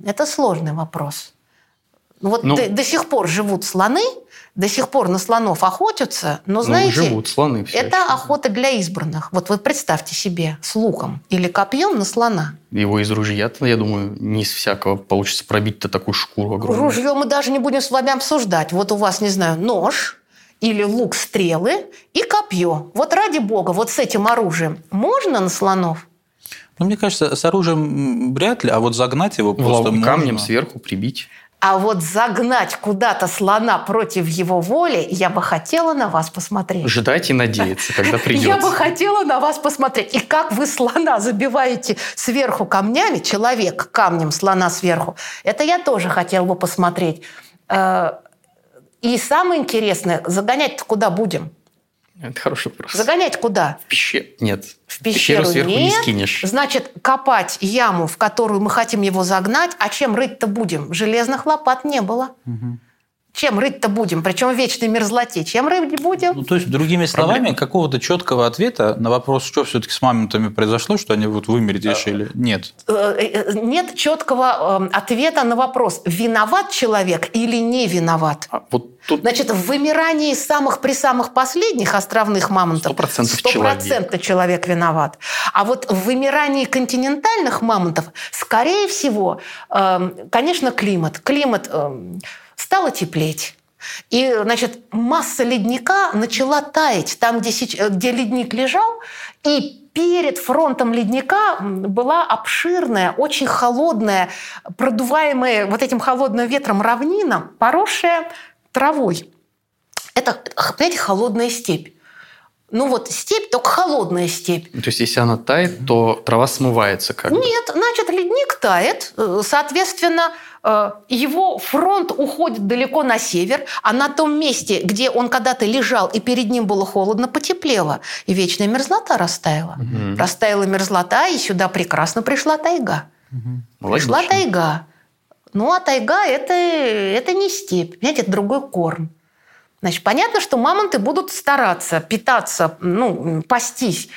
Это сложный вопрос. Ну, вот ну, до, до сих пор живут слоны, до сих пор на слонов охотятся, но, ну, знаете, ну, живут слоны все это еще. охота для избранных. Вот вы представьте себе с луком или копьем на слона. Его из ружья, я думаю, не из всякого получится пробить-то такую шкуру огромную. Ружье мы даже не будем с вами обсуждать. Вот у вас, не знаю, нож или лук стрелы и копье. Вот ради бога, вот с этим оружием можно на слонов? Ну, мне кажется, с оружием вряд ли, а вот загнать его просто камнем можно. сверху прибить. А вот загнать куда-то слона против его воли я бы хотела на вас посмотреть. Ждать и надеяться, когда (laughs) придется. Я бы хотела на вас посмотреть. И как вы слона забиваете сверху камнями, человек камнем слона сверху, это я тоже хотела бы посмотреть. Э, и самое интересное, загонять-то куда будем? Это хороший вопрос. Загонять куда? В пещеру. Нет. В пещеру, пещеру сверху нет. не скинешь. Значит, копать яму, в которую мы хотим его загнать, а чем рыть-то будем? Железных лопат не было. Угу. Чем рыть-то будем? Причем в вечной мерзлоте. Чем рыть будем? Ну, то есть, другими словами, Проблема. какого-то четкого ответа на вопрос, что все-таки с мамонтами произошло, что они вот вымереть решили, нет. Э, э, нет четкого эм, ответа на вопрос, виноват человек или не виноват. А вот тут... Значит, в вымирании самых при самых последних островных мамонтов 100%, 100% человек. человек виноват. А вот в вымирании континентальных мамонтов, скорее всего, эм, конечно, климат. Климат эм, стало теплеть. И, значит, масса ледника начала таять там, где, где ледник лежал, и перед фронтом ледника была обширная, очень холодная, продуваемая вот этим холодным ветром равнина, поросшая травой. Это, понимаете, холодная степь. Ну вот степь, только холодная степь. То есть, если она тает, то трава смывается как Нет, значит, ледник тает. Э, соответственно, Э, его фронт уходит далеко на север, а на том месте, где он когда-то лежал и перед ним было холодно, потеплело. И вечная мерзлота растаяла. Угу. Растаяла мерзлота, и сюда прекрасно пришла тайга. Угу. Пришла тайга. Ну, а тайга это, – это не степь, понимаете, это другой корм. Значит, понятно, что мамонты будут стараться питаться, ну, пастись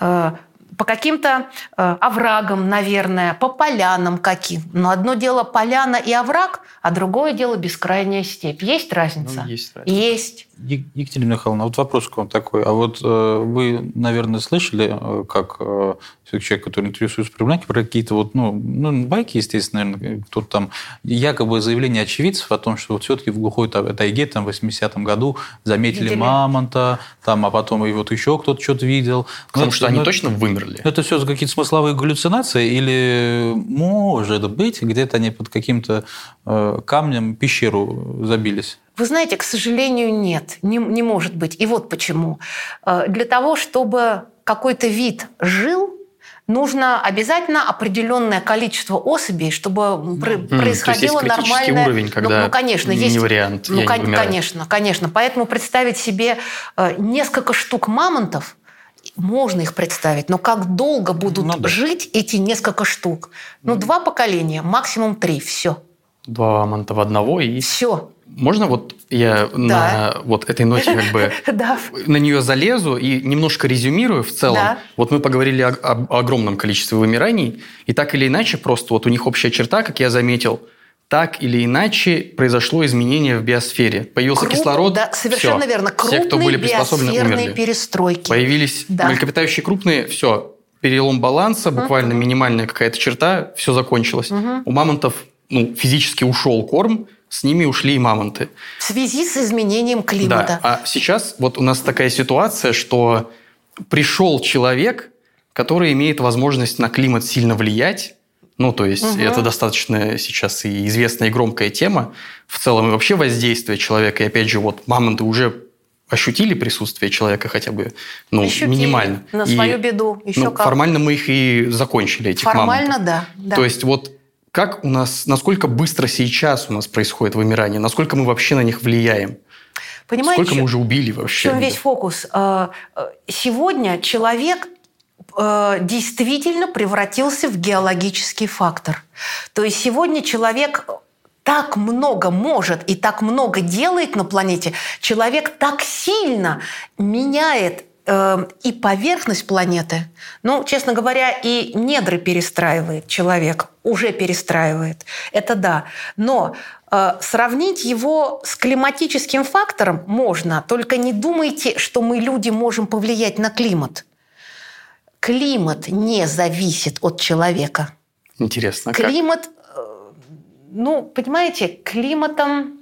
э, по каким-то э, оврагам, наверное, по полянам каким. Но одно дело поляна и овраг, а другое дело бескрайняя степь. Есть разница? Ну, есть разница. Есть. Екатерина Михайловна, вот вопрос к вам такой. А вот э, вы, наверное, слышали, э, как э, человек, который интересуется проблематикой, про какие-то вот, ну, ну, байки, естественно, наверное, кто-то там, якобы заявление очевидцев о том, что вот все-таки в глухой тайге там в 80-м году заметили Видели. мамонта, там, а потом и вот еще кто-то что-то видел. Потому ну, что ну, они точно вымерли. Это все какие-то смысловые галлюцинации или, может быть, где-то они под каким-то э, камнем пещеру забились? Вы знаете, к сожалению, нет, не, не может быть. И вот почему. Э, для того, чтобы какой-то вид жил, нужно обязательно определенное количество особей, чтобы mm. происходило есть нормальное. уровень, когда ну, ну, конечно, не есть вариант. Ну, кон- конечно, конечно. Поэтому представить себе э, несколько штук мамонтов можно их представить, но как долго будут ну, да. жить эти несколько штук? Ну, mm. два поколения, максимум три, все. Два мамонта в одного и... Все. Можно вот я да. на вот этой ноте как бы (laughs) да. на нее залезу и немножко резюмирую в целом. Да. Вот мы поговорили о, о огромном количестве вымираний, и так или иначе просто вот у них общая черта, как я заметил, так или иначе произошло изменение в биосфере. Появился Круп, кислород. Да, совершенно все. верно. Крупные все, кто были приспособлены, умерли. перестройки. Появились да. млекопитающие крупные, все, перелом баланса, буквально угу. минимальная какая-то черта, все закончилось. Угу. У мамонтов ну, физически ушел корм, с ними ушли и мамонты. В связи с изменением климата. Да. А сейчас вот у нас такая ситуация, что пришел человек, который имеет возможность на климат сильно влиять. Ну, то есть угу. это достаточно сейчас и известная и громкая тема. В целом и вообще воздействие человека. И опять же, вот мамонты уже ощутили присутствие человека хотя бы ну, ощутили, минимально. На свою и, беду. Еще ну, как. Формально мы их и закончили, этих Формально, мамонтов. да, да. То есть вот как у нас, насколько быстро сейчас у нас происходит вымирание? Насколько мы вообще на них влияем? Понимаете, Сколько мы уже убили вообще? В чем весь фокус? Э, э, сегодня человек э, действительно превратился в геологический фактор. То есть сегодня человек так много может и так много делает на планете, человек так сильно меняет Эм, и поверхность планеты, ну, честно говоря, и недры перестраивает человек, уже перестраивает. Это да. Но э, сравнить его с климатическим фактором можно, только не думайте, что мы, люди, можем повлиять на климат. Климат не зависит от человека. Интересно. Климат, э, ну, понимаете, климатом,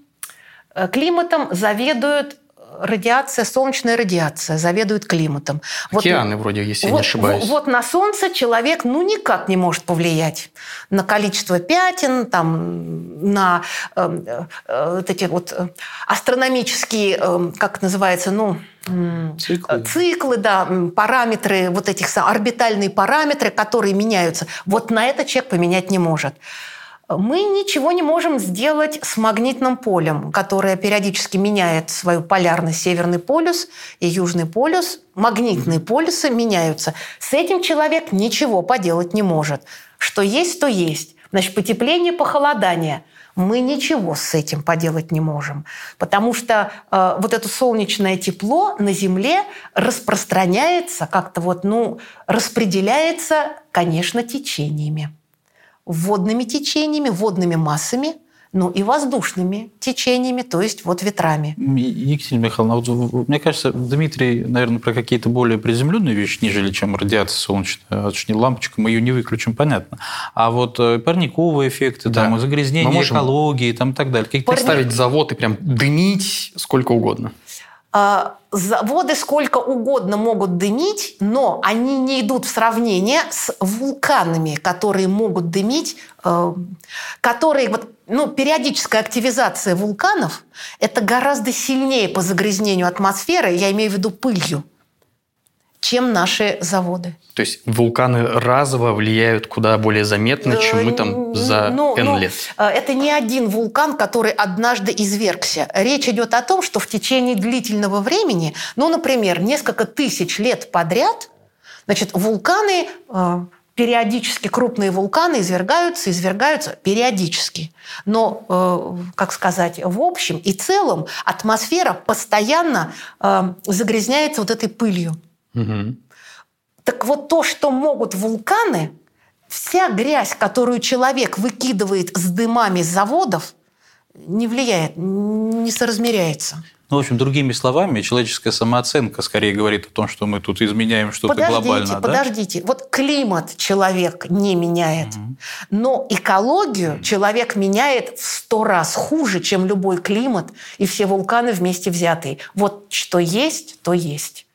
э, климатом заведуют радиация, солнечная радиация заведует климатом. Океаны вот, вроде, если вот, не ошибаюсь. Вот, вот на Солнце человек ну никак не может повлиять на количество пятен, там, на э, э, вот эти вот э, астрономические, э, как называется, ну, Циклы. Циклы, да, параметры, вот этих орбитальные параметры, которые меняются. Вот на это человек поменять не может мы ничего не можем сделать с магнитным полем, которое периодически меняет свою полярность Северный полюс и Южный полюс. Магнитные полюсы меняются. С этим человек ничего поделать не может. Что есть, то есть. Значит, потепление, похолодание – мы ничего с этим поделать не можем, потому что э, вот это солнечное тепло на Земле распространяется как-то вот, ну, распределяется, конечно, течениями водными течениями, водными массами, ну и воздушными течениями, то есть вот ветрами. Екатерина Михайловна, вот, мне кажется, Дмитрий, наверное, про какие-то более приземленные вещи, нежели чем радиация солнечная, а точнее лампочка, мы ее не выключим, понятно. А вот э, парниковые эффекты, да. там, загрязнение экологии там, и так далее. Парни... Поставить завод и прям дымить сколько угодно. А, заводы сколько угодно могут дымить, но они не идут в сравнение с вулканами, которые могут дымить, э, которые вот, ну, периодическая активизация вулканов – это гораздо сильнее по загрязнению атмосферы, я имею в виду пылью, чем наши заводы. То есть вулканы разово влияют куда более заметно, чем мы там за ну, N ну, лет? Э, это не один вулкан, который однажды извергся. Речь идет о том, что в течение длительного времени, ну, например, несколько тысяч лет подряд, значит, вулканы э, периодически крупные вулканы извергаются, извергаются периодически. Но, э, как сказать, в общем и целом атмосфера постоянно загрязняется вот этой пылью. Угу. Так вот то, что могут вулканы, вся грязь, которую человек выкидывает с дымами заводов, не влияет, не соразмеряется. Ну, в общем, другими словами, человеческая самооценка скорее говорит о том, что мы тут изменяем что-то подождите, глобально. Подождите, да? вот климат человек не меняет, угу. но экологию человек меняет в сто раз хуже, чем любой климат и все вулканы вместе взятые. Вот что есть, то есть.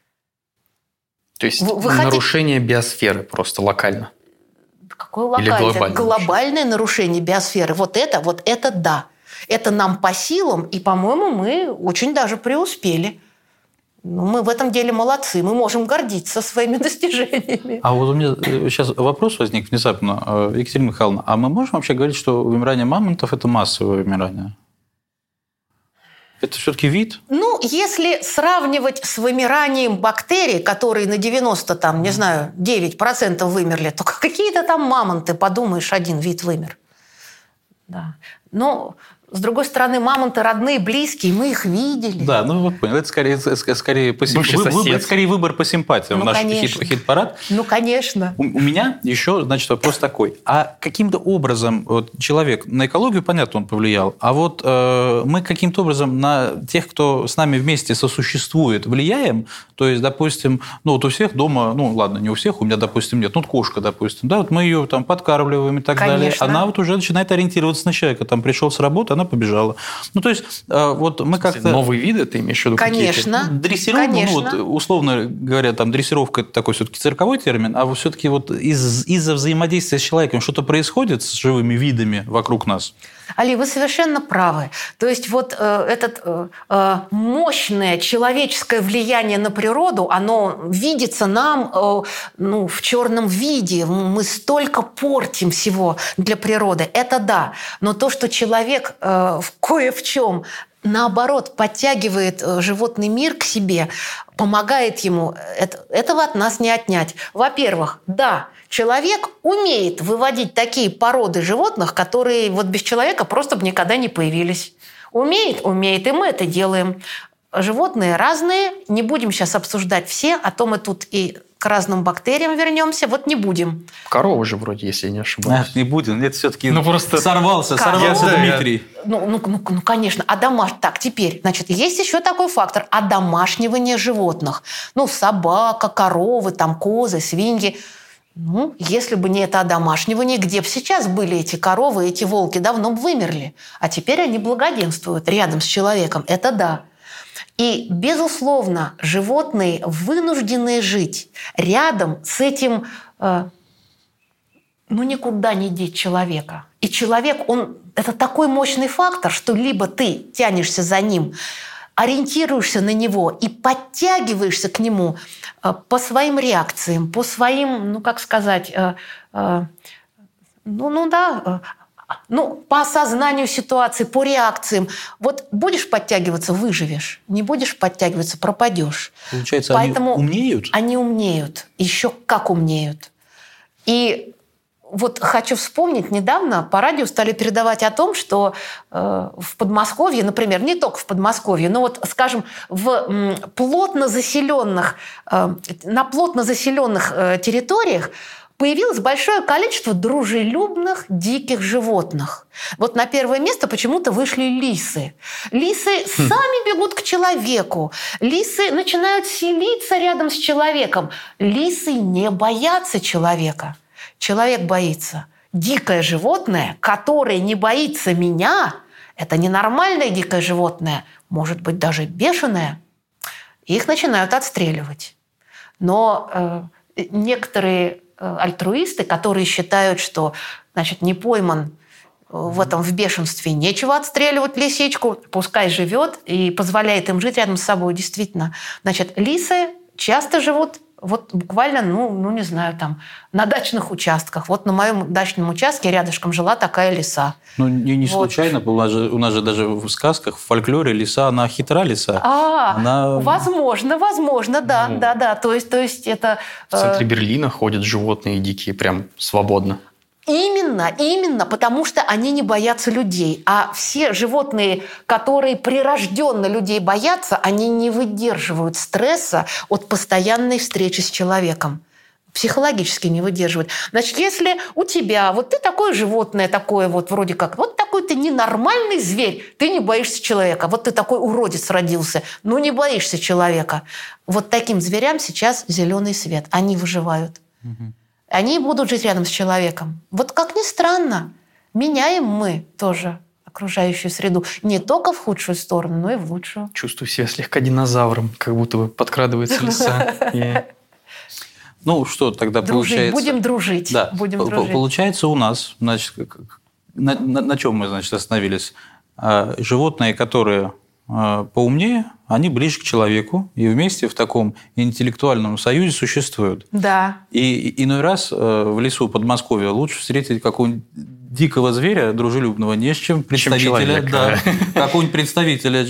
То есть вы, вы нарушение хотите... биосферы просто локально. Какое локальное? Или глобальное, глобальное нарушение биосферы. Вот это, вот это да. Это нам по силам, и, по-моему, мы очень даже преуспели. Ну, мы в этом деле молодцы, мы можем гордиться своими (laughs) достижениями. А вот у меня сейчас э, вопрос возник внезапно. Э, Екатерина Михайловна, а мы можем вообще говорить, что вымирание мамонтов – это массовое вымирание? Это все-таки вид? Ну, если сравнивать с вымиранием бактерий, которые на 90, там, не знаю, 9% вымерли, то (laughs) какие-то там мамонты, подумаешь, один вид вымер. Да. Но с другой стороны, мамонты родные, близкие, мы их видели. Да, ну вот понял. Это скорее, скорее, по сим... Вы, выбор, это скорее выбор по симпатиям. Ну, Наш хит, хит-парад. Ну, конечно. У, у меня еще, значит, вопрос такой. А каким-то образом вот, человек на экологию, понятно, он повлиял, а вот э, мы каким-то образом на тех, кто с нами вместе сосуществует, влияем? То есть, допустим, ну вот у всех дома, ну ладно, не у всех, у меня, допустим, нет, ну вот кошка, допустим, да, вот мы ее там подкармливаем и так конечно. далее. Она вот уже начинает ориентироваться на человека. Там пришел с работы, она побежала. Ну, то есть, э, вот мы как-то... Новые виды ты имеешь в виду? Конечно. Дрессировка, Конечно. ну, вот, условно говоря, там дрессировка – это такой все-таки цирковой термин, а все-таки вот из- из-за взаимодействия с человеком что-то происходит с живыми видами вокруг нас? Али, вы совершенно правы. То есть вот э, это э, э, мощное человеческое влияние на природу, оно видится нам э, ну, в черном виде. Мы столько портим всего для природы. Это да. Но то, что человек э, в кое в чем наоборот, подтягивает э, животный мир к себе, помогает ему, это, этого от нас не отнять. Во-первых, да, человек умеет выводить такие породы животных, которые вот без человека просто бы никогда не появились. Умеет, умеет, и мы это делаем. Животные разные, не будем сейчас обсуждать все, а то мы тут и к разным бактериям вернемся. Вот не будем. Корова же вроде, если я не ошибаюсь. Ах, не будем. Нет, все-таки ну, просто сорвался, сорвался я, Дмитрий. Ну, ну, ну, ну, конечно. А домаш... Так, теперь, значит, есть еще такой фактор. Одомашнивание животных. Ну, собака, коровы, там, козы, свиньи. Ну, если бы не это одомашнивание, где бы сейчас были эти коровы, эти волки, давно бы вымерли. А теперь они благоденствуют рядом с человеком. Это да. И, безусловно, животные вынуждены жить рядом с этим, э, ну, никуда не деть человека. И человек, он, это такой мощный фактор, что либо ты тянешься за ним, ориентируешься на него и подтягиваешься к нему э, по своим реакциям, по своим, ну, как сказать, э, ну, ну да, ну, по осознанию ситуации, по реакциям. Вот будешь подтягиваться, выживешь. Не будешь подтягиваться, пропадешь. Получается, Поэтому они умнеют? Они умнеют. Еще как умнеют. И вот хочу вспомнить, недавно по радио стали передавать о том, что э, в Подмосковье, например, не только в Подмосковье, но вот, скажем, в м, плотно заселенных, э, на плотно заселенных э, территориях появилось большое количество дружелюбных диких животных. Вот на первое место почему-то вышли лисы. Лисы хм. сами бегут к человеку. Лисы начинают селиться рядом с человеком. Лисы не боятся человека. Человек боится. Дикое животное, которое не боится меня, это ненормальное дикое животное, может быть даже бешеное. Их начинают отстреливать. Но э, некоторые альтруисты, которые считают, что значит, не пойман э, в этом в бешенстве, нечего отстреливать лисичку, пускай живет и позволяет им жить рядом с собой. Действительно, значит, лисы часто живут вот буквально, ну, ну, не знаю, там, на дачных участках. Вот на моем дачном участке рядышком жила такая лиса. Ну, не, не вот. случайно, у нас, же, у нас же даже в сказках, в фольклоре лиса, она хитра лиса. А, она... возможно, возможно, да, ну, да, да. То есть, то есть это... В центре э... Берлина ходят животные дикие прям свободно. Именно, именно, потому что они не боятся людей. А все животные, которые прирожденно людей боятся, они не выдерживают стресса от постоянной встречи с человеком. психологически не выдерживает. Значит, если у тебя, вот ты такое животное, такое вот вроде как, вот такой ты ненормальный зверь, ты не боишься человека. Вот ты такой уродец родился, ну не боишься человека. Вот таким зверям сейчас зеленый свет. Они выживают. Угу. Они будут жить рядом с человеком. Вот как ни странно, меняем мы тоже окружающую среду. Не только в худшую сторону, но и в лучшую. Чувствую себя слегка динозавром, как будто бы подкрадывается лиса. (laughs) Ну, что тогда получается? Будем дружить. Да. Будем дружить. Получается у нас, значит, на, на, на чем мы, значит, остановились? А, животные, которые поумнее, они ближе к человеку и вместе в таком интеллектуальном союзе существуют. Да. И иной раз э, в лесу Подмосковья лучше встретить какого-нибудь дикого зверя, дружелюбного, не с чем представителя, чем да, какого-нибудь представителя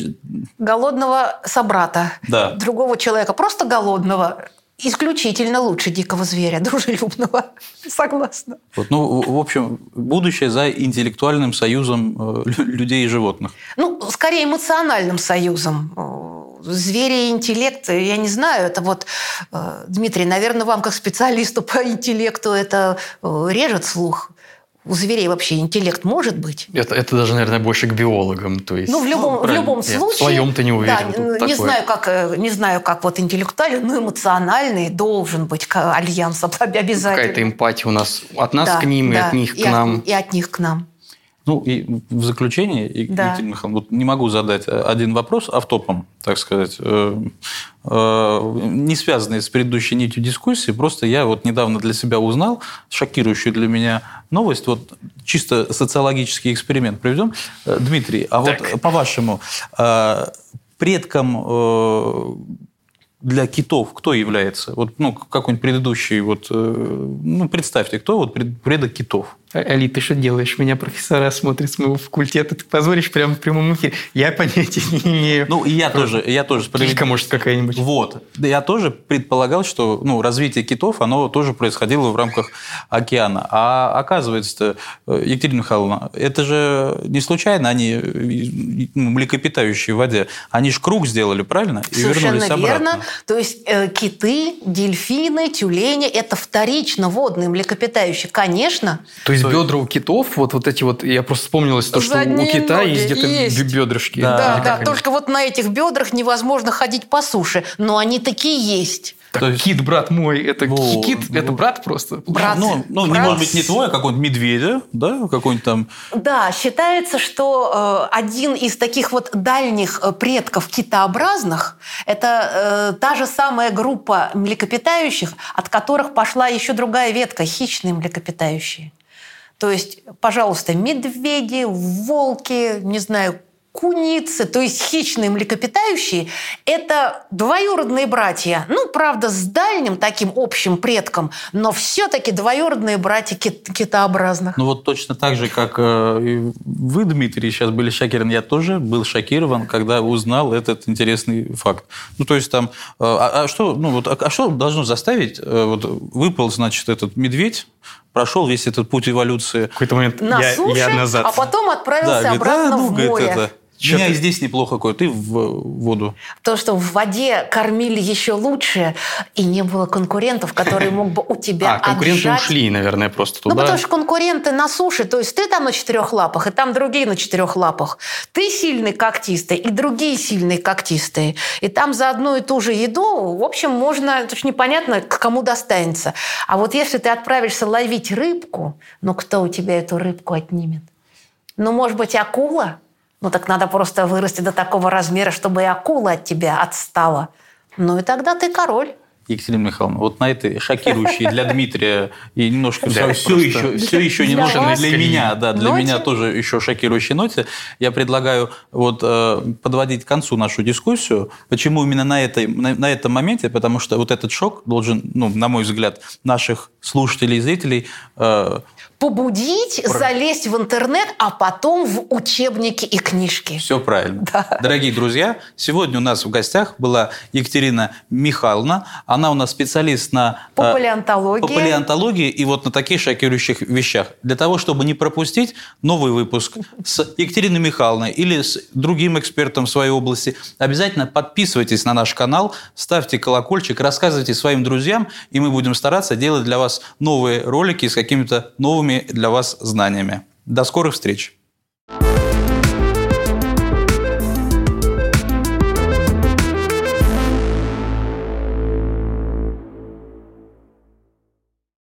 голодного собрата, да. другого человека, просто голодного, исключительно лучше дикого зверя, (laughs) дружелюбного. Согласна. Вот, ну, в общем, будущее за интеллектуальным союзом э, людей и животных. Ну, скорее эмоциональным союзом. Э, звери и интеллект, я не знаю, это вот, э, Дмитрий, наверное, вам как специалисту по интеллекту это режет слух у зверей вообще интеллект может быть? Это, это даже, наверное, больше к биологам. То есть, ну, в любом, ну, в любом случае. В своем-то не уверен. Да, не, знаю, как, э, не знаю, как вот интеллектуальный, но эмоциональный должен быть альянс обязательно. Какая-то эмпатия у нас от нас да, к ним да, и от них и к нам. От, и от них к нам. Ну, и в заключение, да. Екатерина Михайловна, вот не могу задать э, один вопрос автопом, так сказать, э, э, не связанный с предыдущей нитью дискуссии, просто я вот недавно для себя узнал шокирующую для меня новость, вот чисто социологический эксперимент проведем. Дмитрий, а так. вот по-вашему, предком для китов кто является? Вот, ну, какой-нибудь предыдущий, вот, ну, представьте, кто вот предок китов? Али, ты что делаешь? Меня профессора смотрят с моего факультета. Ты позволишь прямо в прямом эфире? Я понятия не имею. Ну, и я тоже. Я тоже Килька, может, какая-нибудь. Вот. Я тоже предполагал, что ну, развитие китов, оно тоже происходило в рамках океана. А оказывается, Екатерина Михайловна, это же не случайно они ну, млекопитающие в воде. Они же круг сделали, правильно? И Совершенно вернулись обратно. верно. То есть э, киты, дельфины, тюлени – это вторично водные млекопитающие. Конечно. То есть есть бедра у китов, вот, вот эти вот, я просто вспомнилось то, что у кита есть где-то есть. бедрышки. Да, да, да только вот на этих бедрах невозможно ходить по суше, но они такие есть. Так, То есть... кит, брат мой, это ну, кит, ну, это брат просто. Брат, ну, ну брат... не может быть не твой, а какой-нибудь медведя, да, какой-нибудь там. Да, считается, что э, один из таких вот дальних э, предков китообразных это э, та же самая группа млекопитающих, от которых пошла еще другая ветка хищные млекопитающие. То есть, пожалуйста, медведи, волки, не знаю, куницы, то есть хищные млекопитающие, это двоюродные братья. Ну, правда, с дальним таким общим предком, но все-таки двоюродные братья кит китообразных. Ну, вот точно так же, как э, вы, Дмитрий, сейчас были шокированы, я тоже был шокирован, когда узнал этот интересный факт. Ну, то есть там, э, а, а что, ну, вот, а, а что должно заставить, э, вот выпал, значит, этот медведь, прошел весь этот путь эволюции. В какой-то момент на я, суше, я назад. а потом отправился да, обратно да, ну, в море. Это, что Меня ты... и здесь неплохо кое ты в воду. То, что в воде кормили еще лучше, и не было конкурентов, которые мог бы у тебя А, конкуренты ушли, наверное, просто туда. Ну, потому что конкуренты на суше, то есть ты там на четырех лапах, и там другие на четырех лапах. Ты сильный когтистый, и другие сильные когтистые. И там за одну и ту же еду, в общем, можно, это же непонятно, к кому достанется. А вот если ты отправишься ловить рыбку, ну, кто у тебя эту рыбку отнимет? Ну, может быть, акула? Ну так надо просто вырасти до такого размера, чтобы и акула от тебя отстала. Ну и тогда ты король. Екатерина Михайловна, вот на этой шокирующей для Дмитрия и немножко все, все еще, все еще немножко для, для меня, да, для ноте? меня тоже еще шокирующей ноте, я предлагаю вот э, подводить к концу нашу дискуссию. Почему именно на, этой, на, на этом моменте? Потому что вот этот шок должен, ну, на мой взгляд, наших слушателей и зрителей э, побудить залезть в интернет, а потом в учебники и книжки. Все правильно. Да. Дорогие друзья, сегодня у нас в гостях была Екатерина Михайловна. Она у нас специалист на... По э, палеонтологии. По палеонтологии и вот на таких шокирующих вещах. Для того, чтобы не пропустить новый выпуск с Екатериной Михайловной или с другим экспертом в своей области, обязательно подписывайтесь на наш канал, ставьте колокольчик, рассказывайте своим друзьям, и мы будем стараться делать для вас новые ролики с какими-то для вас знаниями. До скорых встреч!